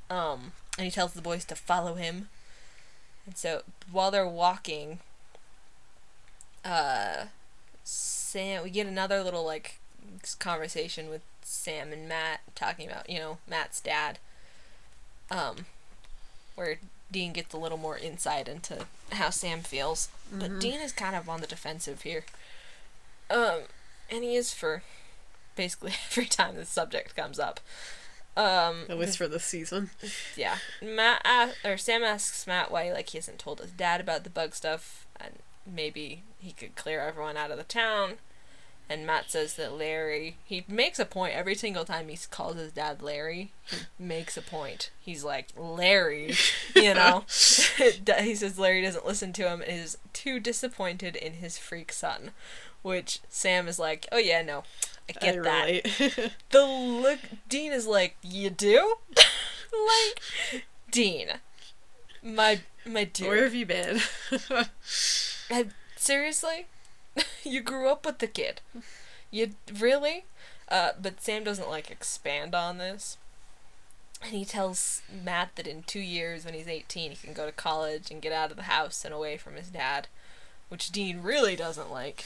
Um, and he tells the boys to follow him. And so while they're walking, uh, Sam, we get another little like conversation with Sam and Matt talking about you know Matt's dad. Um, where Dean gets a little more insight into how Sam feels, but Dean is kind of on the defensive here. Um, and he is for basically every time this subject comes up. Um, At least for this season. yeah, Matt a or Sam asks Matt why like he hasn't told his dad about the bug stuff, and maybe he could clear everyone out of the town. And Matt says that Larry, he makes a point every single time he calls his dad Larry. He makes a point. He's like Larry, you know. he says Larry doesn't listen to him and is too disappointed in his freak son, which Sam is like, oh yeah, no, I get I that. The look Dean is like, you do? like Dean. My my dude. Where have you been? I, seriously? you grew up with the kid. You really? Uh, but Sam doesn't like expand on this. And he tells Matt that in two years, when he's 18, he can go to college and get out of the house and away from his dad, which Dean really doesn't like.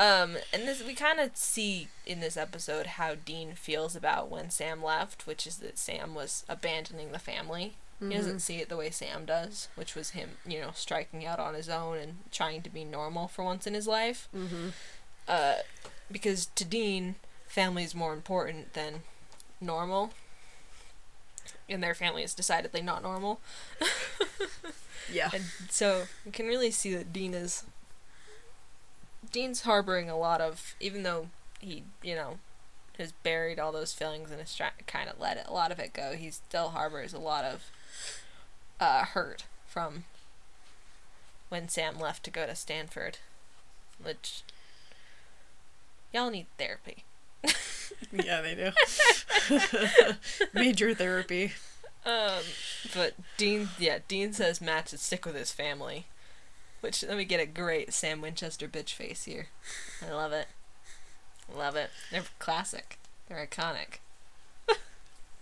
Um, and this we kind of see in this episode how Dean feels about when Sam left, which is that Sam was abandoning the family. He doesn't see it the way Sam does, which was him, you know, striking out on his own and trying to be normal for once in his life. mm-hmm. Uh, because to Dean, family is more important than normal. And their family is decidedly not normal. Yeah. And so you can really see that Dean is Dean's harboring a lot of even though he, you know, has buried all those feelings and has kind of let it, a lot of it go, he still harbors a lot of uh, hurt from when Sam left to go to Stanford. Which y'all need therapy. yeah, they do. Major therapy. Um, but Dean, yeah, Dean says Matt should stick with his family. Which, let me get a great Sam Winchester bitch face here. I love it. Love it. They're classic. They're iconic.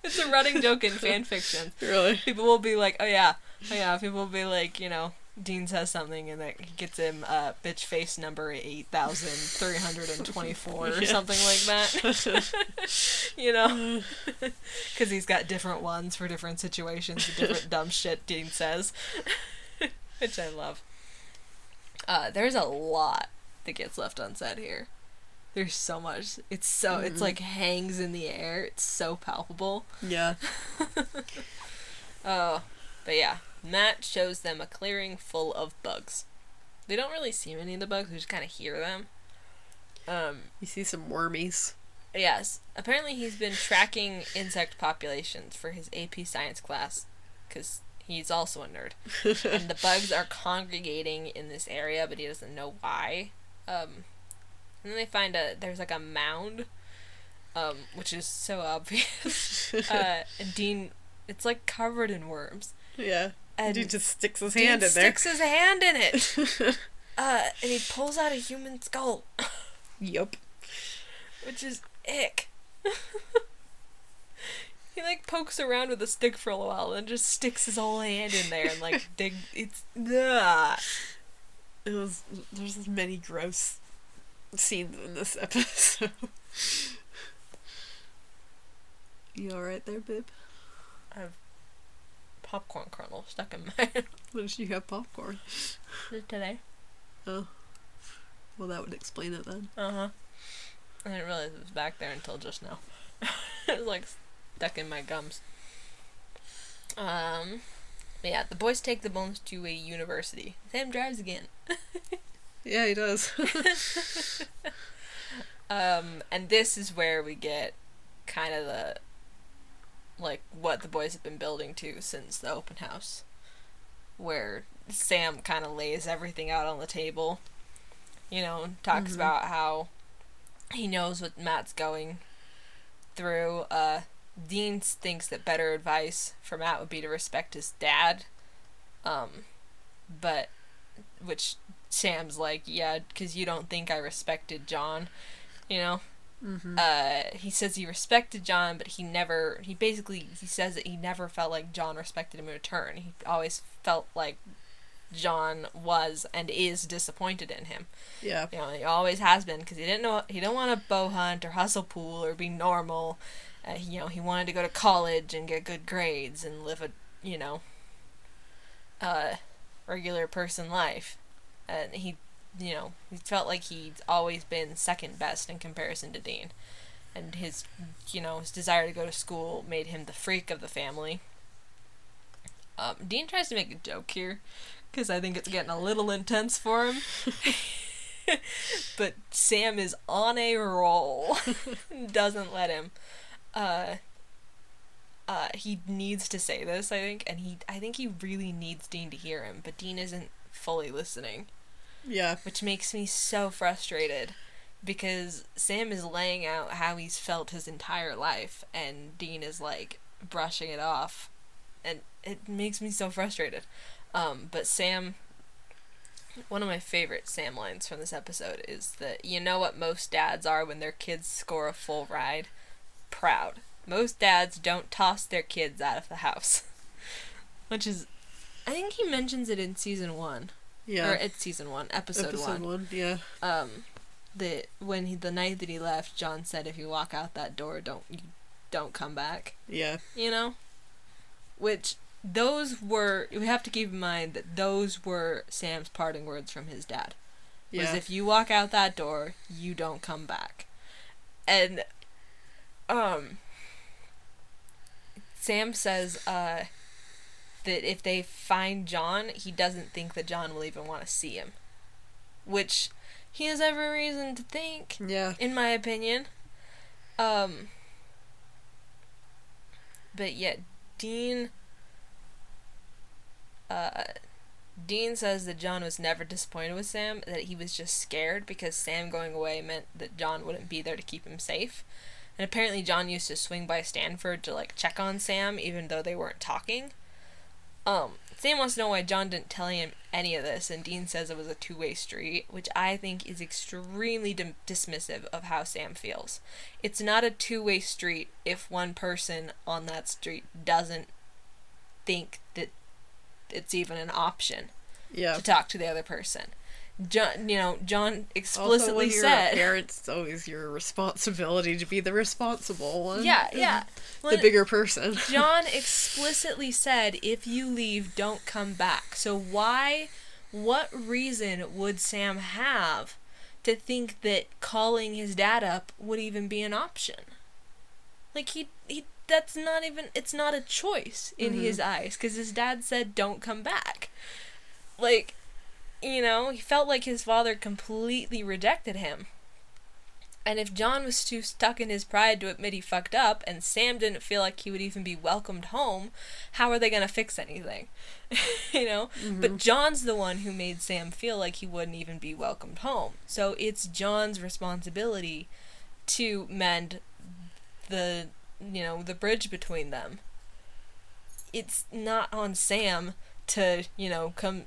It's a running joke in fan fiction. Really? People will be like, oh yeah, oh yeah, people will be like, you know, Dean says something and that gets him uh, bitch face number 8,324 or Yeah. something like that. you know? Because he's got different ones for different situations, and different dumb shit Dean says. Which I love. Uh, there's a lot that gets left unsaid here. There's so much. It's so, it's Mhm. like hangs in the air. It's so palpable. yeah. Oh, but yeah, Matt shows them a clearing full of bugs. They don't really see many of the bugs; we just kind of hear them. Um, You see some wormies. yes, apparently he's been tracking insect populations for his AP Science class, because he's also a nerd. and the bugs are congregating in this area, but he doesn't know why. Um, and then they find a there's like a mound, um, which is so obvious. uh, and Dean, it's like covered in worms. yeah. And Dude just sticks his Dean hand in there. sticks his hand in it. Uh, and he pulls out a human skull, yep. which is ick. he like pokes around with a stick for a while and just sticks his whole hand in there and like dig. It's ugh. It was. There's as many gross scenes in this episode. you alright there, babe? I have popcorn kernel stuck in my When did you have popcorn? today. Oh. Well, that would explain it then. Uh huh. I didn't realize it was back there until just now. it was like stuck in my gums. Um, yeah, the boys take the bones to a university. Sam drives again. Yeah, he does. Um, and this is where we get kind of the like what the boys have been building to since the open house, where Sam kind of lays everything out on the table. You know, talks Mhm. about how he knows what Matt's going through. Uh, Dean thinks that better advice for Matt would be to respect his dad. Um, but which Sam's like, yeah, because you don't think I respected John, you know. mm-hmm. Uh, he says he respected John, but he never. He basically he says that he never felt like John respected him in return. He always felt like John was and is disappointed in him. yeah. You know, he always has been because he didn't know he didn't want to bow hunt or hustle pool or be normal. Uh, he- you know, he wanted to go to college and get good grades and live a you know, uh, regular person life. And he, you know, he felt like he'd always been second best in comparison to Dean. And his, you know, his desire to go to school made him the freak of the family. Um, Dean tries to make a joke here, because I think it's getting a little intense for him. but Sam is on a roll. Doesn't let him. Uh, uh, he needs to say this, I think, and he I think he really needs Dean to hear him, but Dean isn't fully listening, Yeah. which makes me so frustrated because Sam is laying out how he's felt his entire life and Dean is like brushing it off and it makes me so frustrated. Um, but Sam one of my favorite Sam lines from this episode is that you know what most dads are when their kids score a full ride? Proud. Most dads don't toss their kids out of the house. Which is I think he mentions it in season 1 Yeah. or it's season 1, episode, Episode 1 one. Yeah. um that when he the night that he left john said if you walk out that door don't you don't come back Yeah. you know which those were we have to keep in mind that those were sam's parting words from his dad was Yeah. if you walk out that door you don't come back and um sam says uh that if they find john he doesn't think that john will even want to see him which he has every reason to think yeah. in my opinion um but yet dean uh Dean says that John was never disappointed with Sam, that he was just scared because Sam going away meant that John wouldn't be there to keep him safe. And apparently John used to swing by Stanford to like check on Sam even though they weren't talking. Um, Sam wants to know why John didn't tell him any of this, and Dean says it was a two-way street, which I think is extremely dim- dismissive of how Sam feels. It's not a two-way street if one person on that street doesn't think that it's even an option Yeah. to talk to the other person. John, you know, John Also, explicitly you're said, parent, it's always your responsibility to be the responsible one. yeah, yeah. The bigger person. John explicitly said, if you leave, don't come back. So why, what reason would Sam have to think that calling his dad up would even be an option? Like he he that's not even it's not a choice in Mhm. his eyes cuz his dad said don't come back. Like you know, he felt like his father completely rejected him. And if John was too stuck in his pride to admit he fucked up, and Sam didn't feel like he would even be welcomed home, how are they gonna fix anything? you know? Mm-hmm. But John's the one who made Sam feel like he wouldn't even be welcomed home. So it's John's responsibility to mend the you know, the bridge between them. It's not on Sam to, you know, come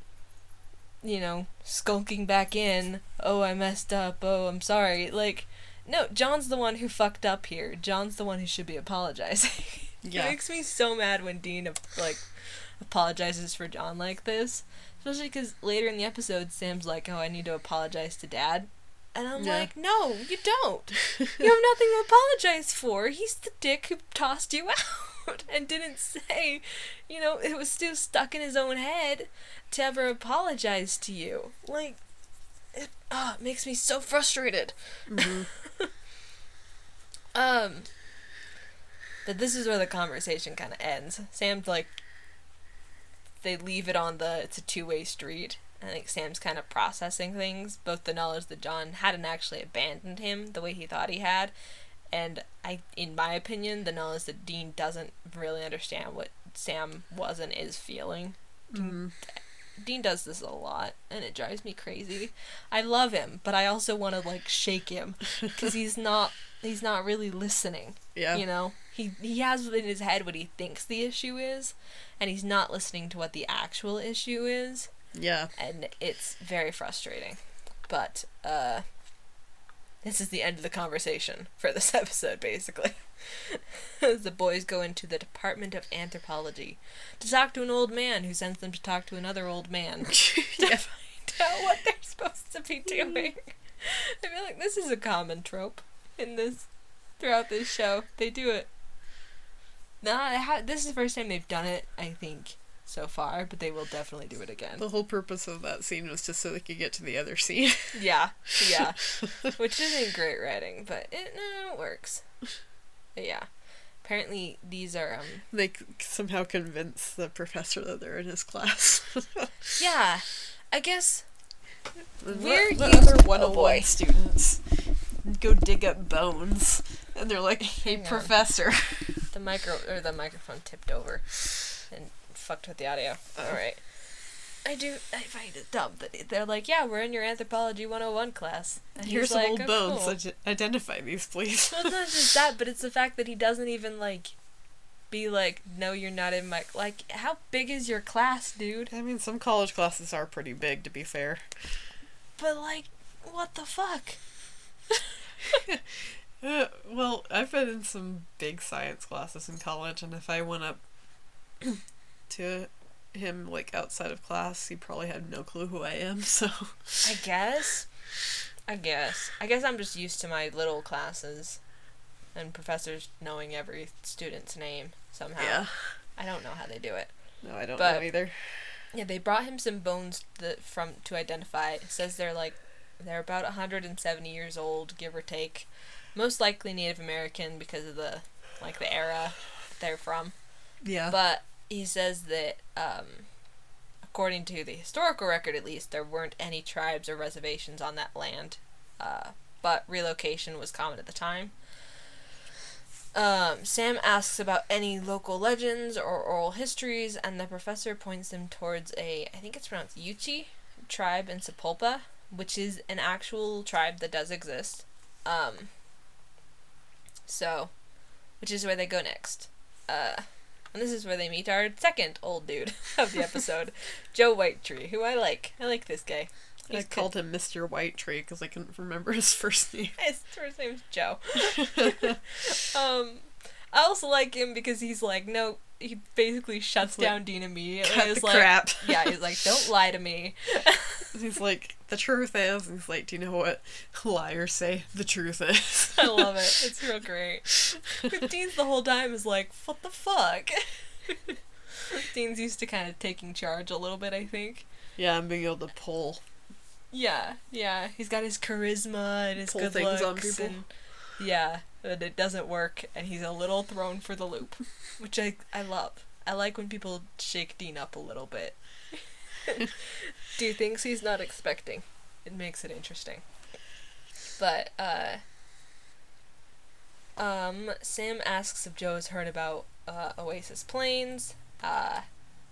you know, skulking back in, oh I messed up, oh I'm sorry. Like no, John's the one who fucked up here. John's the one who should be apologizing. Yeah. It makes me so mad when Dean like apologizes for John like this, especially because later in the episode, Sam's like, "Oh, I need to apologize to Dad," and I'm Yeah. like, "No, you don't. you have nothing to apologize for. He's the dick who tossed you out and didn't say, you know, it was still stuck in his own head to ever apologize to you. Like, it, oh, it makes me so frustrated. Mm-hmm. um, but this is where the conversation kind of ends. Sam's like, they leave it on the, it's a two way street. I think Sam's kind of processing things, both the knowledge that John hadn't actually abandoned him the way he thought he had, and I, in my opinion, the knowledge that Dean doesn't really understand what Sam was and is feeling. Mm-hmm. Dean does this a lot, and it drives me crazy. I love him, but I also want to like shake him because he's not he's not really listening. Yeah. You know, he he has in his head what he thinks the issue is, and he's not listening to what the actual issue is, Yeah. and it's very frustrating. But uh, this is the end of the conversation for this episode, basically. the boys go into the Department of Anthropology to talk to an old man who sends them to talk to another old man to yeah. find out what they're supposed to be doing. I feel like this is a common trope in this throughout this show. They do it. Nah, ha- this is the first time they've done it, I think, so far, but they will definitely do it again. The whole purpose of that scene was just so they could get to the other scene. Yeah, yeah. Which isn't great writing, but it, no, it works. But yeah. Apparently, these are, um, they somehow convince the professor that they're in his class. yeah. I guess We're the used- other oh 101 boy. students go dig up bones, and they're like, "Hey, Hang on. professor." the micro or the microphone tipped over and fucked with the audio. Oh. All right. I do. I find it dumb that they're like, "Yeah, we're in your anthropology 101 class." And Here's some like, old "Oh, bones. cool." Ide- Identify these, please. Well, it's not just that, but it's the fact that he doesn't even like be like, "No, you're not in my like." How big is your class, dude? I mean, some college classes are pretty big, to be fair. But like, what the fuck? Uh, well, I've been in some big science classes in college, and if I went up to him like outside of class, he probably had no clue who I am. So I guess. I guess. I guess I'm just used to my little classes and professors knowing every student's name somehow. yeah, I don't know how they do it. no, I don't But- know either. Yeah, they brought him some bones that from to identify. It says they're like they're about 170 years old, give or take. Most likely Native American because of the like the era they're from. Yeah, But he says that um according to the historical record at least there weren't any tribes or reservations on that land. Uh but relocation was common at the time. Um, Sam asks about any local legends or oral histories, and the professor points them towards a, I think it's pronounced Yuchi tribe in Sapulpa, which is an actual tribe that does exist. Um, so, which is where they go next. Uh, and this is where they meet our second old dude of the episode, Joe Whitetree, who I like. I like this guy. I He's called him Mr. Whitetree because I couldn't remember his first name. His first name's Joe. um, I also like him because he's like, no, he basically shuts down Dean immediately. Cut He's the like, crap. yeah, he's like, don't lie to me. He's like, the truth is. And he's like, do you know what liars say? The truth is. I love it. It's real great. But Dean's the whole time is like, what the fuck? Dean's used to kind of taking charge a little bit, I think. yeah, I'm being able to pull. Yeah, yeah. He's got his charisma and his Pull good things looks on people. and yeah, but it doesn't work, and he's a little thrown for the loop, which I I love. I like when people shake Dean up a little bit. Do things he's not expecting. It makes it interesting. But uh um Sam asks if Joe has heard about uh, Oasis Plains, uh,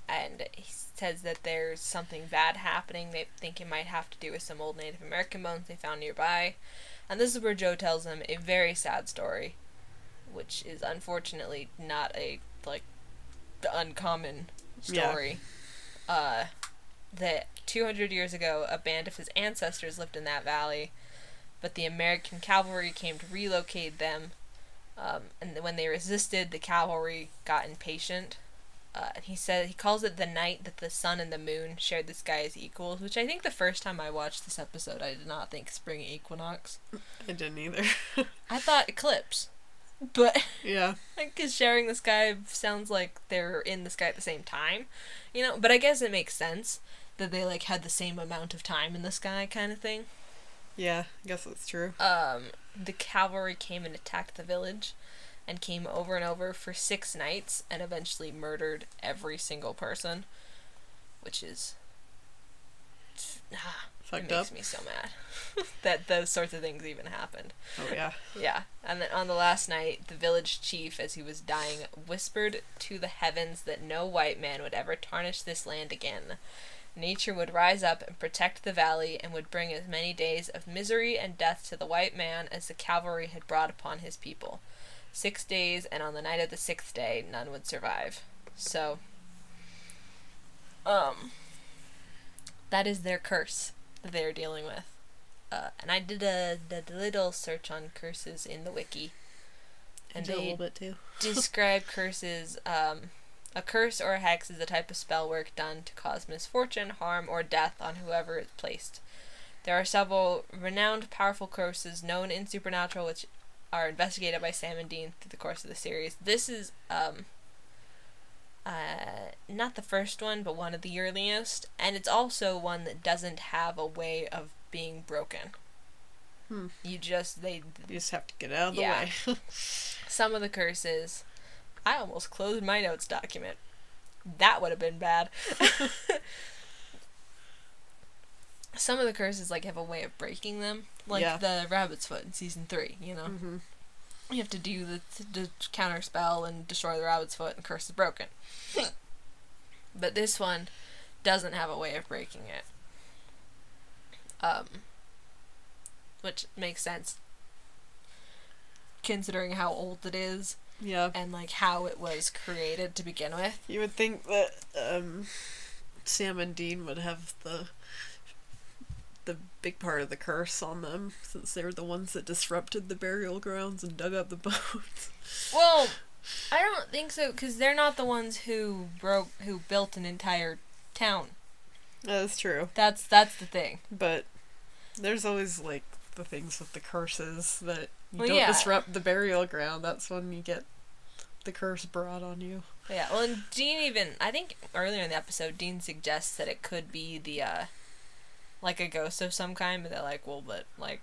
and he says that there's something bad happening. They think it might have to do with some old Native American bones they found nearby. And this is where Joe tells him a very sad story, which is unfortunately not a like uncommon Yeah. story. Uh, that 200 years ago, a band of his ancestors lived in that valley, but the American cavalry came to relocate them. Um, and when they resisted, the cavalry got impatient. Uh, and he said he calls it the night that the sun and the moon shared the sky as equals, which I think the first time I watched this episode, I did not think spring equinox. I didn't either. I thought eclipse. but Yeah. because sharing the sky sounds like they're in the sky at the same time, you know. But I guess it makes sense that they like had the same amount of time in the sky, kind of thing. Yeah, I guess that's true. Um, the cavalry came and attacked the village, and came over and over for six nights, and eventually murdered every single person, which is. Ah, it Fucked makes up. me so mad that those sorts of things even happened. Oh yeah. Yeah, and then on the last night, the village chief, as he was dying, whispered to the heavens that no white man would ever tarnish this land again. Nature would rise up and protect the valley and would bring as many days of misery and death to the white man as the cavalry had brought upon his people. Six days, and on the night of the sixth day, none would survive. So, um, that is their curse that they are dealing with. Uh, and I did a, a little search on curses in the wiki, and they little bit too. describe curses. Um, a curse or a hex is a type of spell work done to cause misfortune, harm, or death on whoever is placed. There are several renowned, powerful curses known in Supernatural, which are investigated by Sam and Dean through the course of the series. This is um, uh, not the first one, but one of the earliest, and it's also one that doesn't have a way of being broken. Hmm. You just they You just have to get out of the Yeah. way. some of the curses. I almost closed my notes document. That would have been bad. some of the curses like have a way of breaking them, like Yeah. the rabbit's foot in season three. You know, hmm you have to do the, the counter spell and destroy the rabbit's foot, and curse is broken. but this one doesn't have a way of breaking it. Um, which makes sense considering how old it is Yeah. and like how it was created to begin with. You would think that um, Sam and Dean would have the the big part of the curse on them, since they were the ones that disrupted the burial grounds and dug up the bones. Well, I don't think so because they're not the ones who broke who built an entire town. That's true, That's that's the thing. but there's always like the things with the curses that you Well, don't yeah. disrupt the burial ground. That's when you get the curse brought on you. Yeah. Well, and Dean even I think earlier in the episode, Dean suggests that it could be the uh, like a ghost of some kind, but they're like, well, but like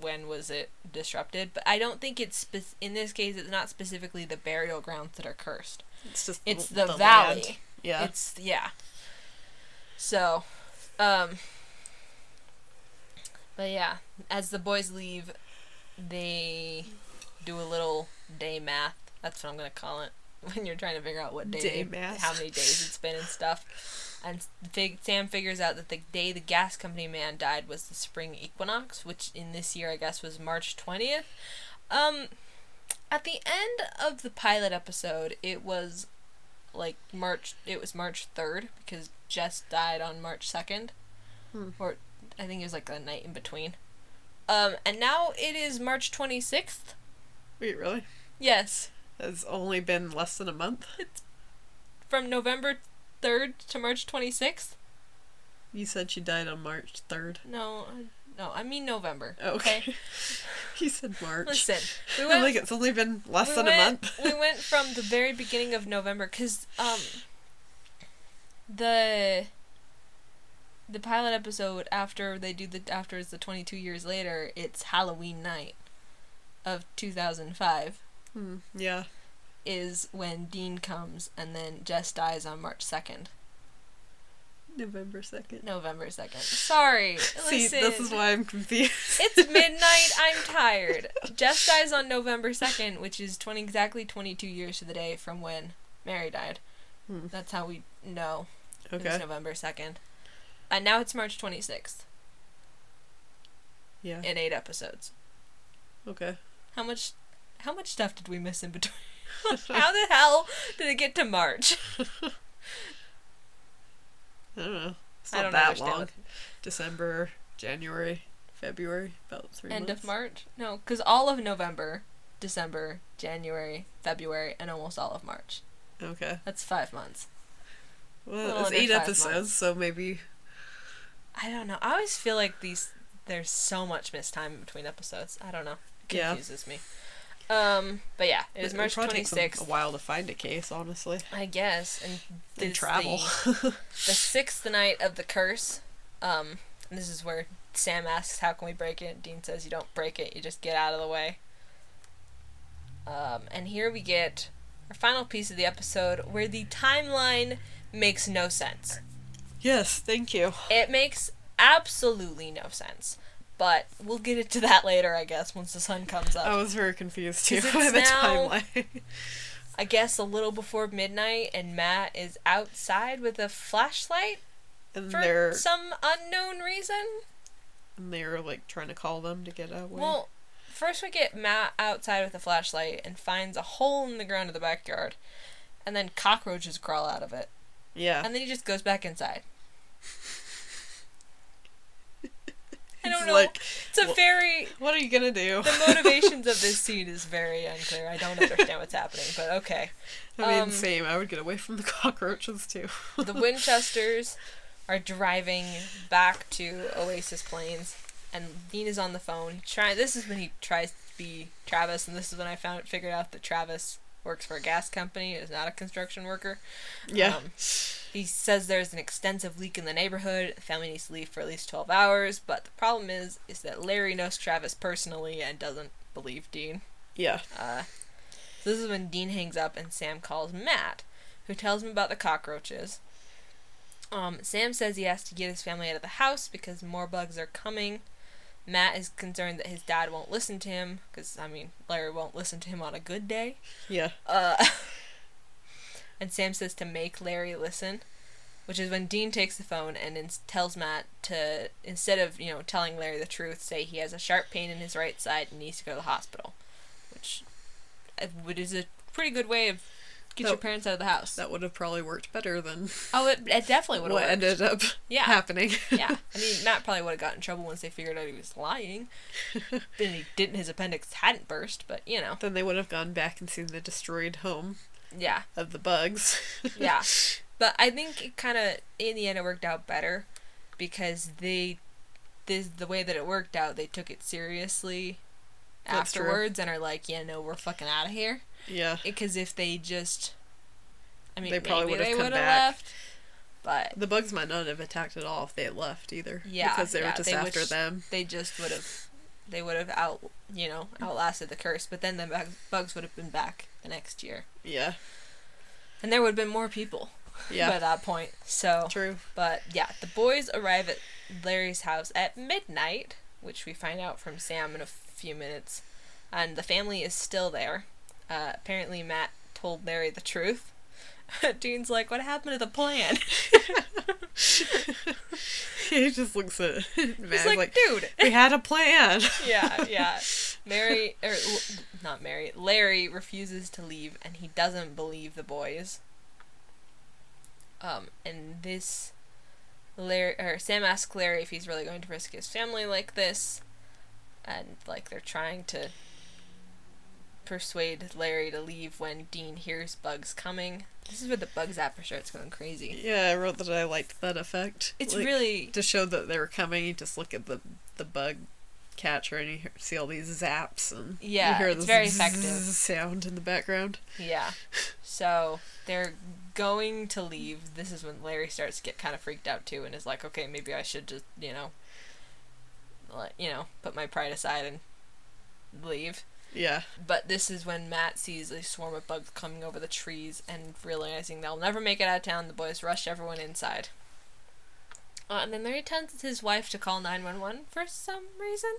when was it disrupted? But I don't think it's spe- in this case. It's not specifically the burial grounds that are cursed. It's just It's the, the, the valley. land. Yeah. It's yeah. So, um but yeah, as the boys leave, they do a little day math. That's what I'm going to call it when you're trying to figure out what day, Day math. how many days it's been and stuff. And fig- Sam figures out that the day the gas company man died was the spring equinox, which in this year I guess was March 20th. Um at the end of the pilot episode, it was like March. It was March third because Jess died on March second, Hmm. or I think it was like a night in between. Um, and now it is March twenty sixth. Wait, really? Yes, It's only been less than a month. from November third to March twenty sixth. You said she died on March third. No, uh, no, I mean November. Okay. He said March. Listen, we went think it's only been less we than went, a month. we went from the very beginning of November because um the the pilot episode after they do the after it's the 22 years later it's Halloween night of 2005 Hmm, yeah. is when Dean comes and then Jess dies on March 2nd November 2nd. November 2nd sorry See, listen this is why I'm confused. it's midnight I'm tired Jess dies on November 2nd which is 20 exactly 22 years to the day from when Mary died Hmm. that's how we know It was. November 2nd. And now it's March 26th Yeah. in 8 episodes. Okay. How much how much stuff did we miss in between? how the hell did it get to March? I don't know. It's I not don't that understand long. December, January, February, about three End months. of March? No, cuz all of November, December, January, February, and almost all of March. Okay. That's 5 months. Well, it's eight episodes, months. so maybe. I don't know. I always feel like these there's so much missed time between episodes. I don't know. It Yeah. confuses me. Um, but yeah, it was It- March it'd probably twenty sixth. A while to find a case, honestly. I guess, and And travel. The, the sixth night of the curse. Um, this is where Sam asks, "How can we break it?" Dean says, "You don't break it. You just get out of the way." Um, and here we get our final piece of the episode where the timeline makes no sense. Yes, thank you. It makes absolutely no sense. But we'll get into that later, I guess, once the sun comes up. I was very confused too by the now- timeline. I guess a little before midnight, and Matt is outside with a flashlight and for they're some unknown reason. and they're like trying to call them to get away. Well, first we get Matt outside with a flashlight and finds a hole in the ground of the backyard, and then cockroaches crawl out of it, yeah. and then he just goes back inside. I don't know. Like, it's a very what are you gonna do? the motivations of this scene is very unclear. I don't understand what's happening, but okay. I mean, um, same. I would get away from the cockroaches too. The Winchesters are driving back to Oasis Plains, and Dean is on the phone. Try this is when he tries to be Travis, and this is when I found figured out that Travis works for a gas company. Is not a construction worker. yeah. Um, he says there's an extensive leak in the neighborhood. The family needs to leave for at least twelve hours. But the problem is, is that Larry knows Travis personally and doesn't believe Dean. yeah. Uh, so this is when Dean hangs up and Sam calls Matt, who tells him about the cockroaches. Um, Sam says he has to get his family out of the house because more bugs are coming. Matt is concerned that his dad won't listen to him because I mean Larry won't listen to him on a good day. Yeah. Uh, and Sam says to make Larry listen, which is when Dean takes the phone and ins- tells Matt to instead of you know telling Larry the truth, say he has a sharp pain in his right side and needs to go to the hospital, which uh, would is a pretty good way of get your parents out of the house. That would have probably worked better than oh, it, it definitely would what have worked. ended up Yeah. happening. yeah, I mean Matt probably would have gotten in trouble once they figured out he was lying, then he didn't. His appendix hadn't burst, but you know, then they would have gone back and seen the destroyed home yeah. of the bugs. Yeah. But I think it kind of in the end it worked out better because they this the way that it worked out they took it seriously That's true. afterwards and are like yeah no we're fucking out of here yeah. because if they just I mean They probably would've come back. left but The bugs might not have attacked at all if they had left either. Yeah, Because they yeah, were just they after wish- them. they just would have they would have out you know outlasted the curse but then the bug- bugs would have been back the next year Yeah. and there would have been more people Yeah. by that point so True. But yeah, the boys arrive at Larry's house at midnight, which we find out from Sam in a few minutes, and the family is still there. Uh, apparently, Matt told Larry the truth. Dean's like, "What happened to the plan?" he just looks at Matt He's like, like, "Dude." we had a plan. yeah, yeah. Mary or not Mary. Larry refuses to leave, and he doesn't believe the boys. Um, and this, Larry or Sam asks Larry if he's really going to risk his family like this, and like they're trying to persuade Larry to leave when Dean hears bugs coming. This is where the bugs after starts going crazy. Yeah, I wrote that I liked that effect. It's Like, really to show that they were coming. You just look at the the bug catcher and you hear, see all these zaps and Yeah, you hear it's very zzz effective. sound in the background. Yeah. So they're going to leave. This is when Larry starts to get kind of freaked out too, and is like, "Okay, maybe I should just, you know, let you know, put my pride aside and leave." Yeah, But this is when Matt sees a swarm of bugs coming over the trees and realizing they'll never make it out of town. The boys rush everyone inside. Uh, and then Larry tells his wife to call 911 for some reason.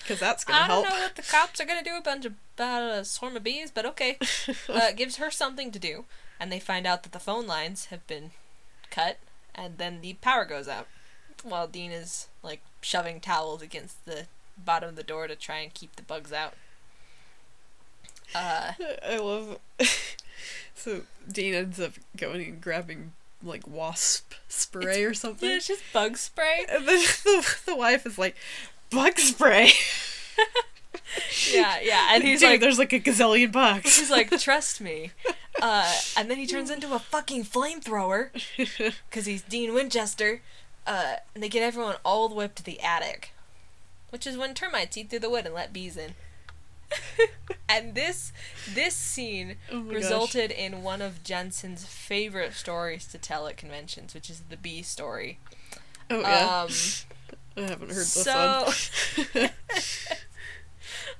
because that's gonna help. I don't know what the cops are gonna do a bunch of about a swarm of bees, but okay. uh, gives her something to do, and they find out that the phone lines have been cut, and then the power goes out, while Dean is like shoving towels against the bottom of the door to try and keep the bugs out. Uh, I love. so Dean ends up going and grabbing like wasp spray or something, yeah, it's just bug spray. and then the, the wife is like, "Bug spray." Yeah, yeah, and he's Dude, like, "There's like a gazillion bugs." he's like, trust me. Uh, and then he turns into a fucking flamethrower. because he's Dean Winchester. Uh, and they get everyone all the way up to the attic, which is when termites eat through the wood and let bees in. and this this scene Oh my gosh. resulted in one of Jensen's favorite stories to tell at conventions, which is the bee story. Oh yeah. Um, I haven't heard this so one.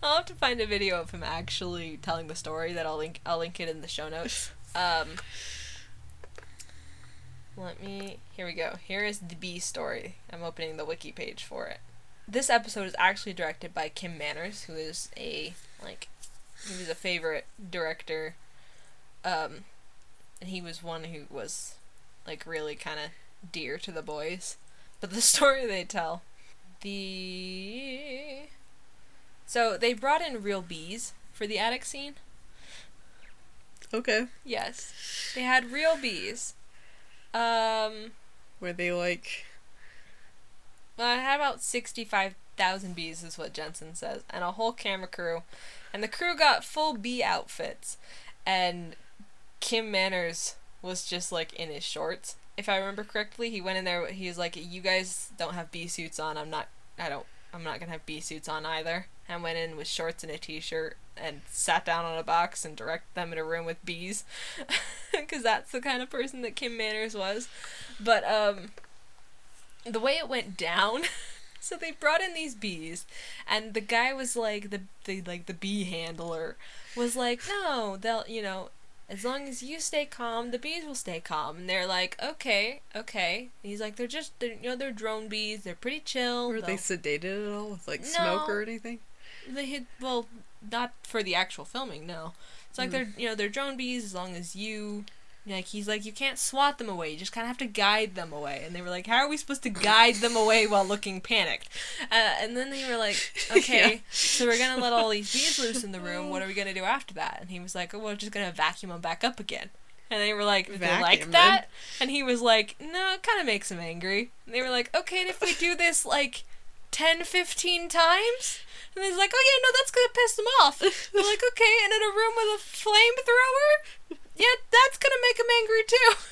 I'll have to find a video of him actually telling the story that I'll link I'll link it in the show notes. Um let me here we go. Here is the bee story. I'm opening the wiki page for it. This episode is actually directed by Kim Manners, who is a like he was a favorite director. Um and he was one who was like really kind of dear to the boys. But the story they tell the so they brought in real bees for the attic scene. okay. Yes, they had real bees. Um, Where they like well, I had about sixty-five thousand bees, is what Jensen says, and a whole camera crew, and the crew got full bee outfits, and Kim Manners was just like in his shorts. If I remember correctly, he went in there. He was like, "You guys don't have bee suits on. I'm not. I don't. I'm not gonna have bee suits on either." And went in with shorts and a t-shirt and sat down on a box and directed them in a room with bees, because that's the kind of person that Kim Manners was. But um, the way it went down. So they brought in these bees, and the guy was like the the like the bee handler was like, no, they'll you know, as long as you stay calm, the bees will stay calm. And they're like, okay, okay. And he's like, they're just they're, you know they're drone bees. They're pretty chill. were they they'll- sedated at all with like smoke or anything? they hit well, not for the actual filming. No, it's like Mm. they're you know they're drone bees as long as you. Like he's like you can't swat them away. You just kind of have to guide them away. And they were like, how are we supposed to guide them away while looking panicked? Uh, and then they were like, okay, Yeah. so we're gonna let all these bees loose in the room. What are we gonna do after that? And he was like, oh, we're just gonna vacuum them back up again. And they were like, they like that? And he was like, no, it kind of makes him angry. And they were like, okay, and if we do this like 10, 15 times? And he's like, oh yeah, no, that's gonna piss them off. They're like, okay, and in a room with a flamethrower? Yeah, that's gonna make him angry too.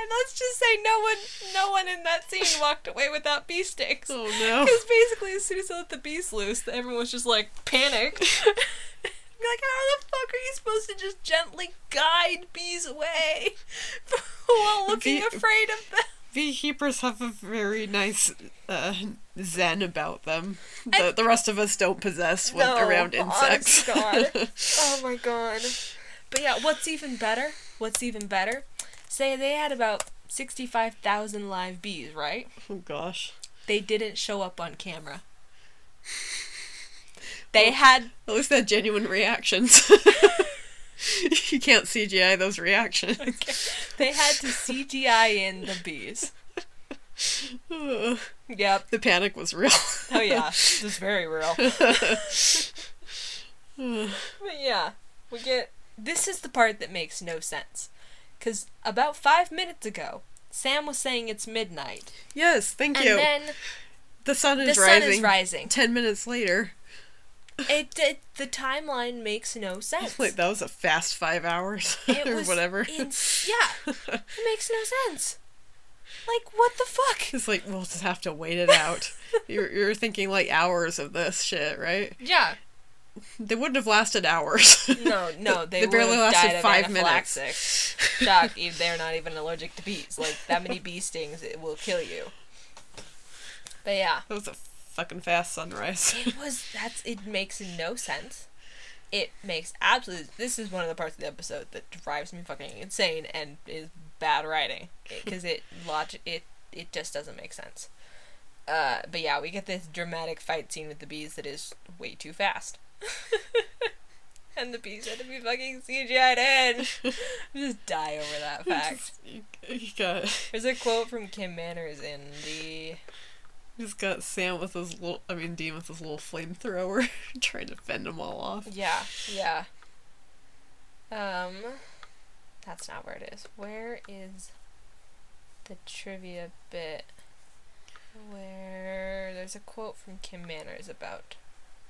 And let's just say no one, no one in that scene walked away without bee sticks. Oh no. Because basically, as soon as they let the bees loose, everyone was just like panicked. Like, how the fuck are you supposed to just gently guide bees away while looking Bee- afraid of them? Beekeepers have a very nice uh, zen about them that the rest of us don't possess when No, around insects. Oh my god. But yeah, what's even better? What's even better? Say they had about 65,000 live bees, right? oh gosh. They didn't show up on camera. They had At least they had genuine reactions. you can't CGI those reactions. they had to CGI in the bees. Yep. the panic was real. Oh yeah, this is very real. But yeah, we get this is the part that makes no sense. Cuz about 5 minutes ago, Sam was saying it's midnight. yes, thank And you. And then the sun is the is sun rising. is rising. Ten minutes later. It, it the timeline makes no sense. Like that was a fast five hours it or was whatever. ins- yeah, it makes no sense. Like what the fuck? It's like we'll just have to wait it out. you're you're thinking like hours of this shit, right? Yeah. They wouldn't have lasted hours. No, no, they, They barely lasted five minutes. Shock, they're not even allergic to bees. Like that many bee stings, it will kill you. But yeah, That was a fucking fast sunrise. it was. That's. It makes no sense. It makes absolutely. This is one of the parts of the episode that drives me fucking insane and is bad writing because it logic it it just doesn't make sense. Uh, but yeah, we get this dramatic fight scene with the bees that is way too fast. and the bees had to be fucking CGI'd in. just die over that fact. you, you got There's a quote from Kim Manners in the. just got Sam with his little I mean Dean with his little flamethrower trying to fend them all off. Yeah, yeah. Um, that's not where it is. Where is the trivia bit? Where there's a quote from Kim Manners about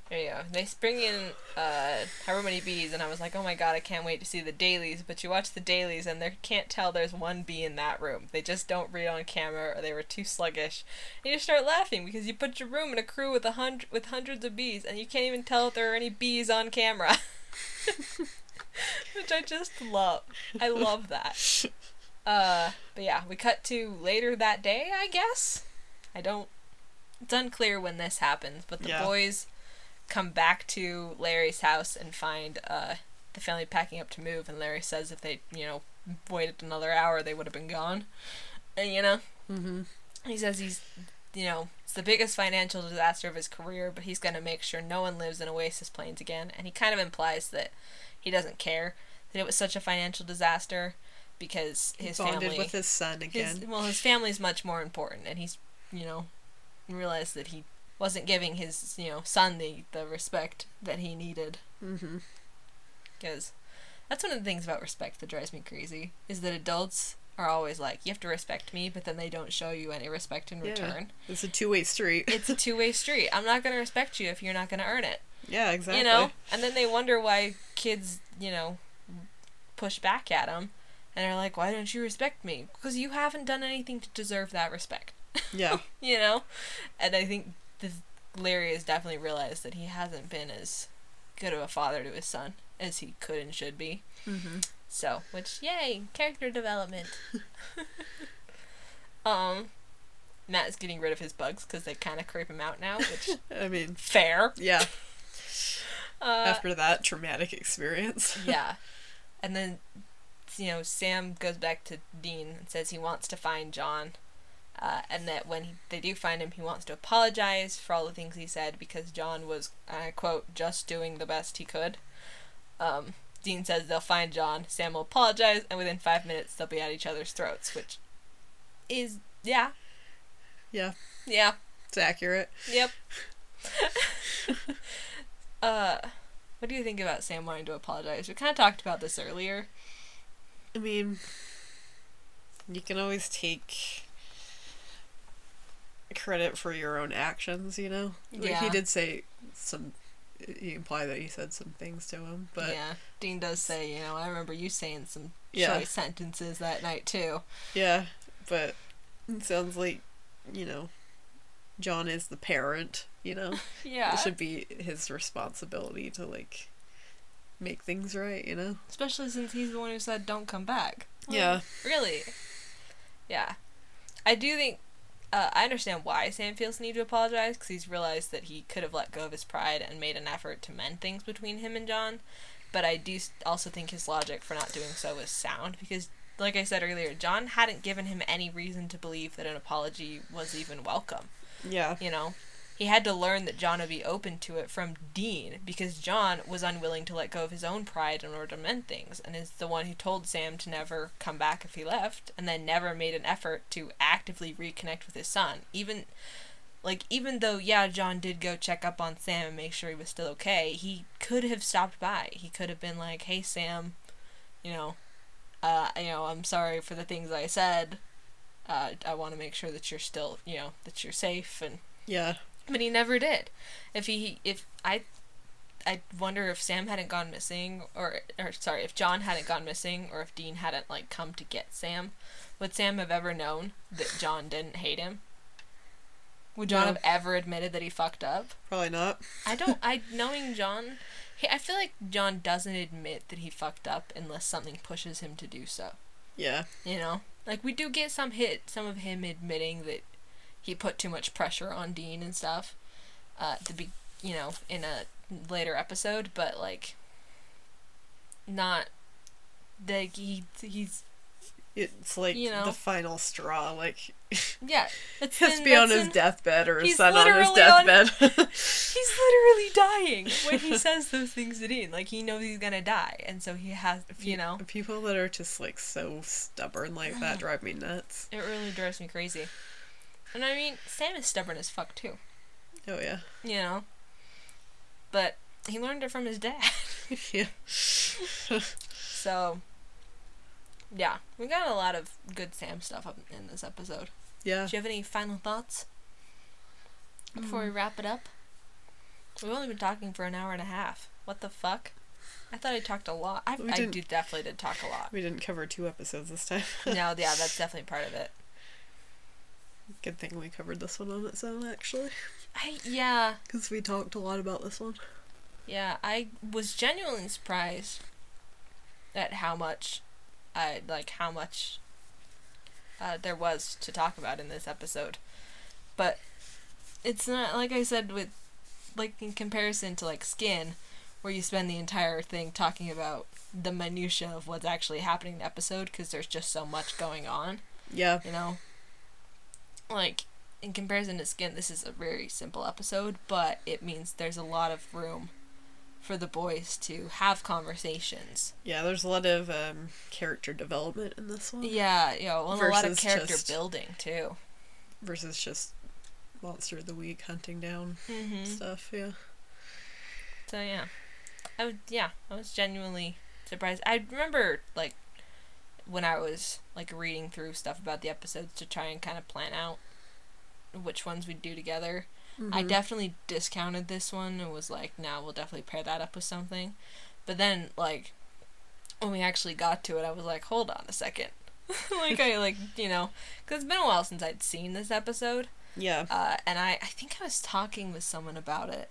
There you go. They bring in uh, however many bees, and I was like, oh my god, I can't wait to see the dailies. But you watch the dailies, and they can't tell there's one bee in that room. They just don't read on camera, or they were too sluggish. And you start laughing because you put your room in a crew with a hundred with hundreds of bees, and you can't even tell if there are any bees on camera. Which I just love. I love that. Uh, but yeah, we cut to later that day, I guess. I don't. It's unclear when this happens, but the Yeah. boys come back to Larry's house and find uh, the family packing up to move, and Larry says if they, you know, waited another hour, they would have been gone. And you know, Mm-hmm. he says he's, you know, it's the biggest financial disaster of his career, but he's gonna make sure no one lives in Oasis Plains again. And he kind of implies that he doesn't care that it was such a financial disaster because his Bonded family, with his son his, again. well, his family's much more important, and he's, you know, realized that he wasn't giving his, you know, son the the respect that he needed Mm-hmm. because that's one of the things about respect that drives me crazy is that adults are always like you have to respect me but then they don't show you any respect in Yeah. return It's a two way street. it's a two-way street i'm not going to respect you if you're not going to earn it yeah, exactly. you know and then they wonder why kids you know push back at them and they're like why don't you respect me because you haven't done anything to deserve that respect Yeah. you know and i think this larry has definitely realized that he hasn't been as good of a father to his son as he could and should be Mm-hmm. so, which yay, character development. um, Matt is getting rid of his bugs because they kind of creep him out now, which I mean, fair. yeah. Uh, After that traumatic experience. yeah, and then you know Sam goes back to Dean and says he wants to find John, uh, and that when he, they do find him, he wants to apologize for all the things he said because John was, I quote, just doing the best he could. Um, Dean says they'll find John. Sam will apologize, and within five minutes they'll be at each other's throats, which is yeah, Yeah, yeah, it's accurate. yep. uh, what do you think about Sam wanting to apologize? We kind of talked about this earlier. I mean, you can always take credit for your own actions, you know? Like, Yeah. he did say some. You imply that he said some things to him, but yeah, Dean does say, you know, I remember you saying some Yeah. choice sentences that night too. yeah, but it sounds like, you know, John is the parent, you know? Yeah, It should be his responsibility to, like, make things right, you know? especially since he's the one who said don't come back. Like, Yeah. really. Yeah, I do think. Uh, I understand why Sam feels the need to apologize because he's realized that he could have let go of his pride and made an effort to mend things between him and John. But I do also think his logic for not doing so was sound because, like I said earlier, John hadn't given him any reason to believe that an apology was even welcome. Yeah. you know he had to learn that john would be open to it from dean because john was unwilling to let go of his own pride in order to mend things and is the one who told sam to never come back if he left and then never made an effort to actively reconnect with his son. Even like even though yeah john did go check up on sam and make sure he was still okay he could have stopped by. He could have been like hey sam you know uh you know i'm sorry for the things i said. Uh, I want to make sure that you're still, you know, that you're safe, and Yeah. But he never did. If he, if I, I wonder if Sam hadn't gone missing, or or sorry, if John hadn't gone missing, or if Dean hadn't like come to get Sam, would Sam have ever known that John didn't hate him? Would John No. have ever admitted that he fucked up? Probably not. I don't. I knowing John, he, I feel like John doesn't admit that he fucked up unless something pushes him to do so. Yeah. You know, like we do get some hit, some of him admitting that he put too much pressure on Dean and stuff. Uh, to be, you know, in a later episode, but like, not. Like he he's It's like You know. the final straw. Like, yeah. That's he has to be on his in- deathbed or his son on his literally on- deathbed. He's literally dying when he says those things to Dean. Like he knows he's gonna die, and so he has, you know, People that are just like so stubborn like that drive me nuts. it really drives me crazy. And I mean, Sam is stubborn as fuck too. Oh yeah. you know. But he learned it from his dad. yeah. So, yeah, we got a lot of good Sam stuff up in this episode. Yeah. Do you have any final thoughts before Mm. we wrap it up? We've only been talking for an hour and a half. What the fuck? I thought I talked a lot. I, I do definitely did talk a lot. We didn't cover two episodes this time. no, yeah, that's definitely part of it. Good thing we covered this one on its own, actually. I yeah Because we talked a lot about this one. yeah I was genuinely surprised at how much, I like how much. Uh, there was to talk about in this episode, but it's not like I said with, like in comparison to like Skin, where you spend the entire thing talking about the minutia of what's actually happening in the episode because there's just so much going on. Yeah. you know like in comparison to skin this is a very simple episode but it means there's a lot of room for the boys to have conversations Yeah, there's a lot of um, character development in this one. yeah you know and a lot of character just- building too Versus just Monster of the Week hunting down mm-hmm. stuff, yeah. so yeah i would yeah i was genuinely surprised i remember like when i was like reading through stuff about the episodes to try and kind of plan out which ones we'd do together I Mhm. definitely discounted this one and was like, no, we'll definitely pair that up with something. But then, like, when we actually got to it, I was like, hold on a second. like, I, like, you know, because it's been a while since I'd seen this episode. Yeah. Uh, and I, I think I was talking with someone about it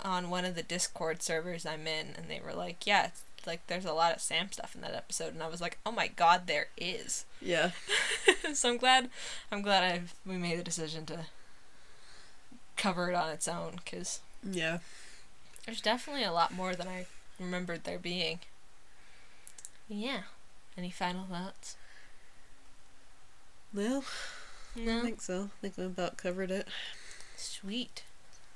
on one of the Discord servers I'm in, and they were like, yeah, it's, like, there's a lot of Sam stuff in that episode. And I was like, oh my god, there is. Yeah. so I'm glad, I'm glad I we made the decision to cover it on its own, because Yeah. there's definitely a lot more than I remembered there being. Yeah. Any final thoughts? Well, no I No. think so. I think we about covered it. Sweet.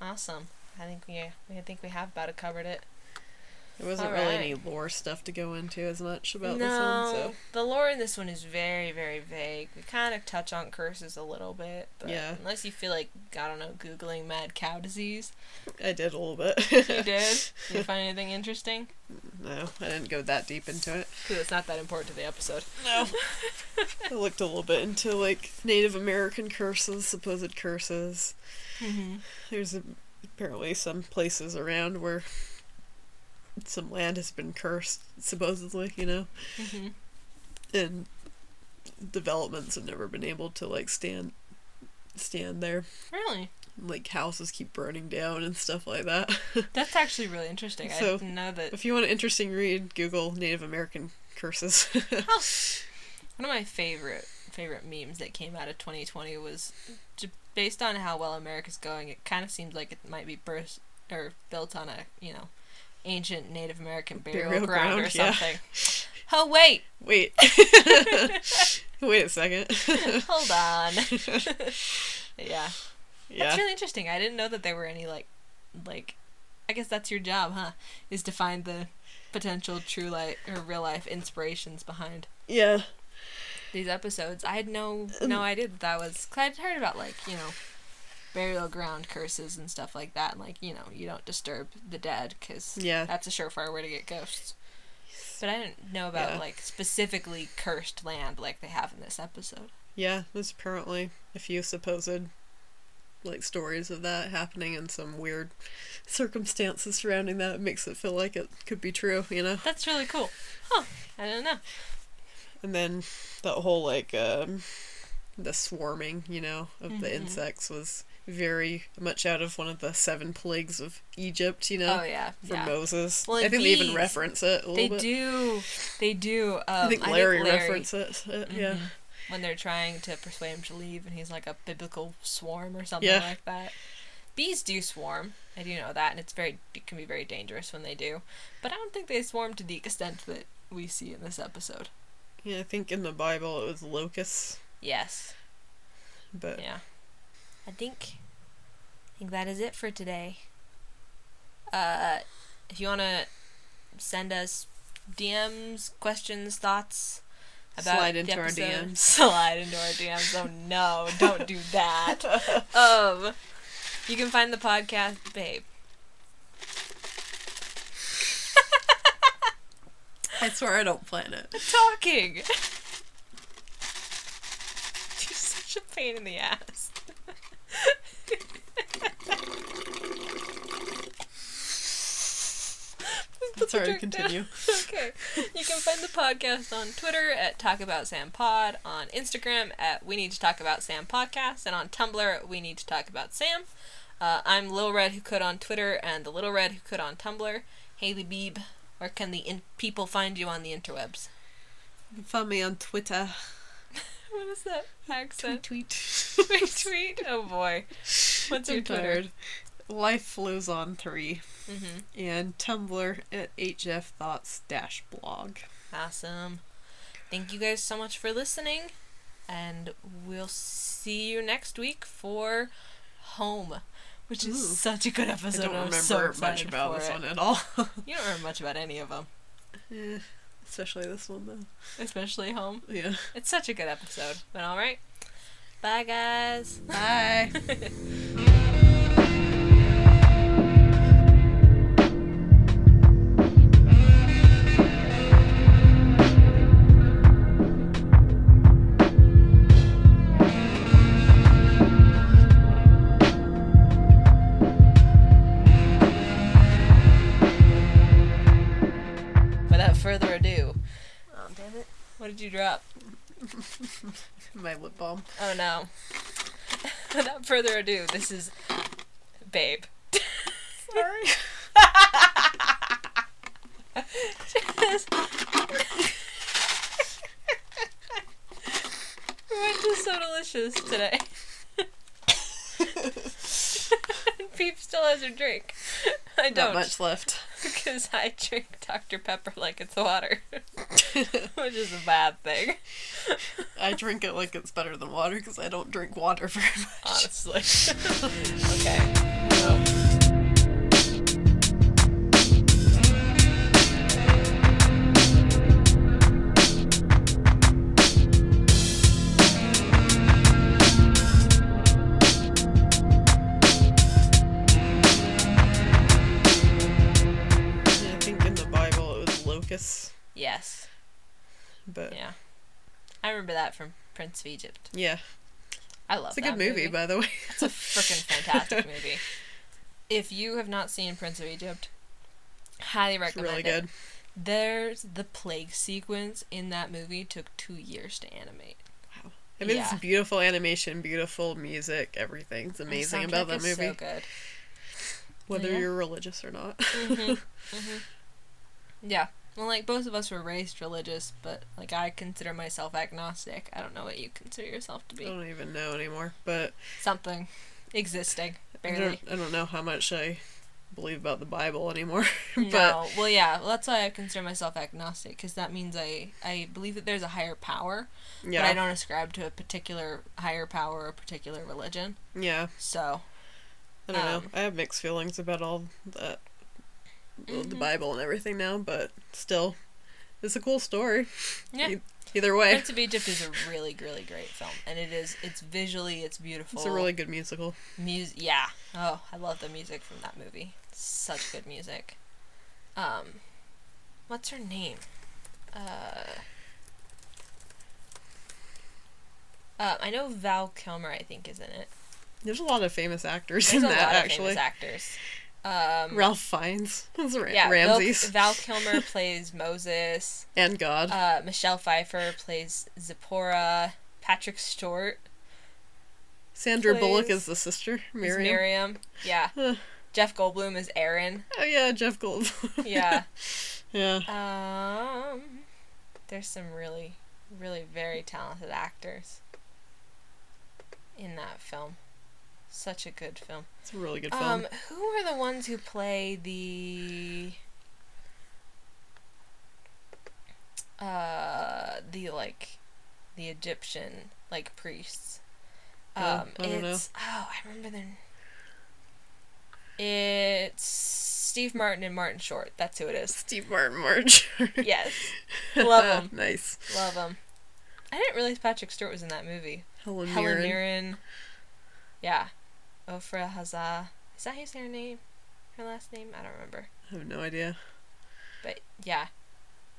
Awesome. I think we I think we have about covered it. There wasn't All really right. any lore stuff to go into as much about no, this one, so the lore in this one is very, very vague. We kind of touch on curses a little bit, but Yeah. unless you feel like I don't know, googling mad cow disease, I did a little bit. you did. Did you find anything interesting? no, I didn't go that deep into it. Because it's not that important to the episode. No. I looked a little bit into like Native American curses, supposed curses. Mm-hmm. There's a, apparently some places around where some land has been cursed, supposedly, you know, Mm-hmm. and developments have never been able to like stand stand there. Really? Like houses keep burning down and stuff like that. That's actually really interesting. I didn't know that. if you want an interesting read, Google Native American curses. One of my favorite favorite memes that came out of 2020 was based on how well America's going. It kind of seems like it might be burst or built on a you know ancient Native American burial, Burial ground, or ground, yeah. something. Oh wait, Wait. Wait a second. hold on. yeah, yeah. that's really interesting. I didn't know that there were any like like. I guess that's your job, huh? Is to find the potential true life or real life inspirations behind yeah. these episodes. I had no Um, no idea that that was. Cause I'd heard about like you know, burial ground curses and stuff like that, and like you know you don't disturb the dead because Yeah. that's a surefire way to get ghosts. But I didn't know about Yeah. like specifically cursed land like they have in this episode. Yeah, there's apparently a few supposed like stories of that happening and some weird circumstances surrounding that makes it feel like it could be true, you know. That's really cool. Huh? I don't know. And then that whole like um the swarming, you know, of the Mhm. insects was very much out of one of the seven plagues of Egypt, you know, Oh yeah, from yeah. Moses. Well, I in think they even reference it a little They bit. do. They do. Um, I think Larry, references it, yeah. Mhm. When they're trying to persuade him to leave, and he's like a biblical swarm or something Yeah. like that. Bees do swarm. I do know that, and it's very it can be very dangerous when they do. But I don't think they swarm to the extent that we see in this episode. Yeah, I think in the Bible it was locusts, Yes. but Yeah. I think I think that is it for today. Uh if you wanna send us DMs, questions, thoughts about Slide into our DMs. Slide into our DMs. Oh no, don't do that. um you can find the podcast babe. I swear I don't plan it. Talking. You're such a pain in the ass. Sorry, continue. okay. You can find the podcast on Twitter at Talk About Sam Pod, on Instagram at We Need to Talk About Sam Podcast, and on Tumblr at We Need to Talk About Sam. Uh, I'm Lil Red Who Could on Twitter and the Little Red Who Could on Tumblr. Haley Beeb, where can the in- people find you on the interwebs? You can find me on Twitter. What is that accent? Tweet. Tweet, tweet. Oh boy. What's your I'm Twitter? tired. Life flows on three. Mm-hmm. And Tumblr at HF Thoughts dash blog. Awesome. Thank you guys so much for listening, and we'll see you next week for Home, which is Ooh. such a good episode. I don't remember so much about this it. one at all. You don't remember much about any of them, Eh, especially this one though. especially Home. Yeah. It's such a good episode. But all right, bye guys. Bye. you drop? My lip balm. Oh no. Without further ado, this is Babe. Sorry. Just- we went to So Delicious today. Peep still has her drink. I don't. Not much left. Because I drink Dr. Pepper like it's water. Which is a bad thing, I drink it like it's better than water because I don't drink water very much. honestly. okay. Prince of Egypt. Yeah. I love It's a good movie, by the way. It's a freaking fantastic movie. If you have not seen Prince of Egypt, highly recommend It's really it. good. There's the plague sequence in that movie took two years to animate. Wow. I mean, Yeah. it's beautiful animation, beautiful music, everything's amazing about that movie, So good. whether Yeah. you're religious or not. hmm hmm Yeah. Well, like both of us were raised religious, but like I consider myself agnostic. I don't know what you consider yourself to be. I don't even know anymore, but Something existing, I barely. don't, I don't know how much I believe about the Bible anymore. but no. Well, yeah. Well, that's why I consider myself agnostic, because that means I I believe that there's a higher power, yeah, but I don't ascribe to a particular higher power or a particular religion. yeah, So I don't know. Um, I have mixed feelings about all that, well, the. Bible and everything now, but still, it's a cool story. yeah, E- Either way, Prince of Egypt is a really really great film, and it is it's visually it's beautiful. it's a really good musical. music. Yeah. Oh, I love the music from that movie. Such good music. Um, what's her name? Uh. Uh, I know Val Kilmer. I think is in it. There's a lot of famous actors There's in a that lot actually. of famous actors. Um, Ralph Fiennes, That's Ra- yeah, Val, Ramses, Val Kilmer plays Moses. and God. Uh, Michelle Pfeiffer plays Zipporah. Patrick Stewart Sandra Bullock is the sister, is Miriam. Miriam. Yeah. Jeff Goldblum is Aaron. Oh yeah, Jeff Goldblum. Yeah. yeah. Um, there's some really, really very talented actors in that film. Such a good film. It's a really good film. Um, who are the ones who play the uh the like the Egyptian like priests? Oh, Um, I don't know. it's oh I remember their. It's Steve Martin and Martin Short. That's who it is. Steve Martin March. Yes, love Love 'em. nice. love him. I didn't realize Patrick Stewart was in that movie. Helen, Helen Mirren. Mirren. Yeah. Ofra Haza. Is that his her name? Her last name? I don't remember. I have no idea. But yeah.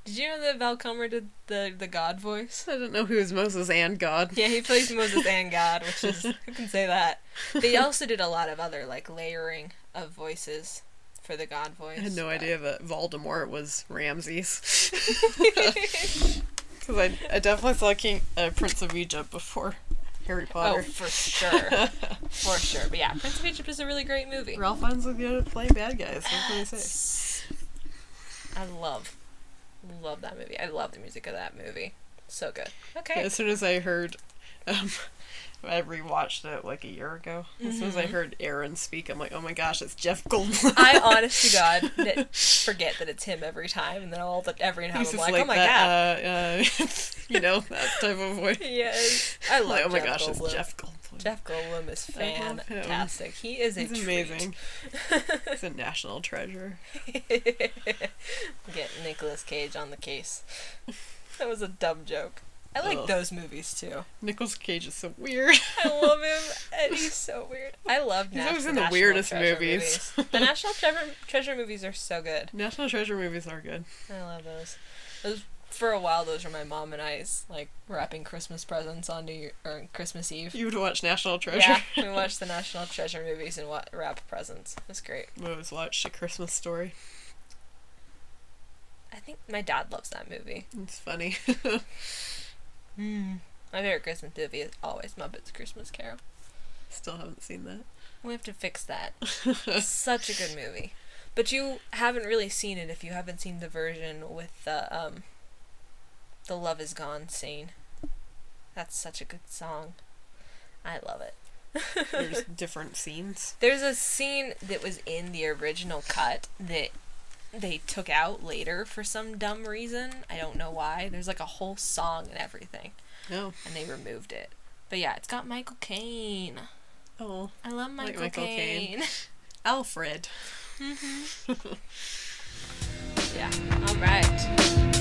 Did you know that Val Kilmer did the the God voice? I don't know who is Moses and God. Yeah, he plays Moses and God, which is who can say that. He also did a lot of other like layering of voices for the God voice. I had no but- idea that Voldemort was Ramses. Because I, I definitely saw King uh, Prince of Egypt before Harry Potter. Oh, for sure, for sure. But yeah, Prince of Egypt is a really great movie. Ralph Fiennes was good at playing bad guys. What can I say? I love, love that movie. I love the music of that movie. So good. Okay. As soon as I heard, um, I rewatched it like a year ago. As soon as I heard Aaron speak, I'm like, oh my gosh, it's Jeff Goldblum. I honest to God that forget that it's him every time, and then all the every He's I'm just like, oh my god. uh, uh, you know, that type of voice. Yes, I love. Like, oh my Jeff gosh, Goldblum. it's Jeff Goldblum. Jeff Goldblum is I love him. fantastic. He is a He's amazing. He's a national treasure. Get Nicolas Cage on the case. That was a dumb joke. I like Ugh. those movies too. Nicolas Cage is so weird. I love him, and he's so weird. I love. He's Nas- always in the National weirdest Treasure movies. the National Treasure Treasure movies are so good. National Treasure movies are good. I love those. Those for a while. Those were my mom and I's like wrapping Christmas presents on New Year, or Christmas Eve. You would watch National Treasure. Yeah, we watched the National Treasure movies and what wrap presents. It was great. We always watched A Christmas Story. I think my dad loves that movie. It's funny. Mm. My favorite Christmas movie is always Muppets Christmas Carol. Still haven't seen that. We have to fix that. Such a good movie. But you haven't really seen it if you haven't seen the version with the um the Love Is Gone scene. That's such a good song. I love it. There's different scenes. There's a scene that was in the original cut that they took out later for some dumb reason. I don't know why. There's like a whole song and everything, Oh. and they removed it. But yeah, it's got Michael Caine. Oh. I love like Michael, Michael Caine. Caine. Alfred. Mm-hmm. yeah. All right.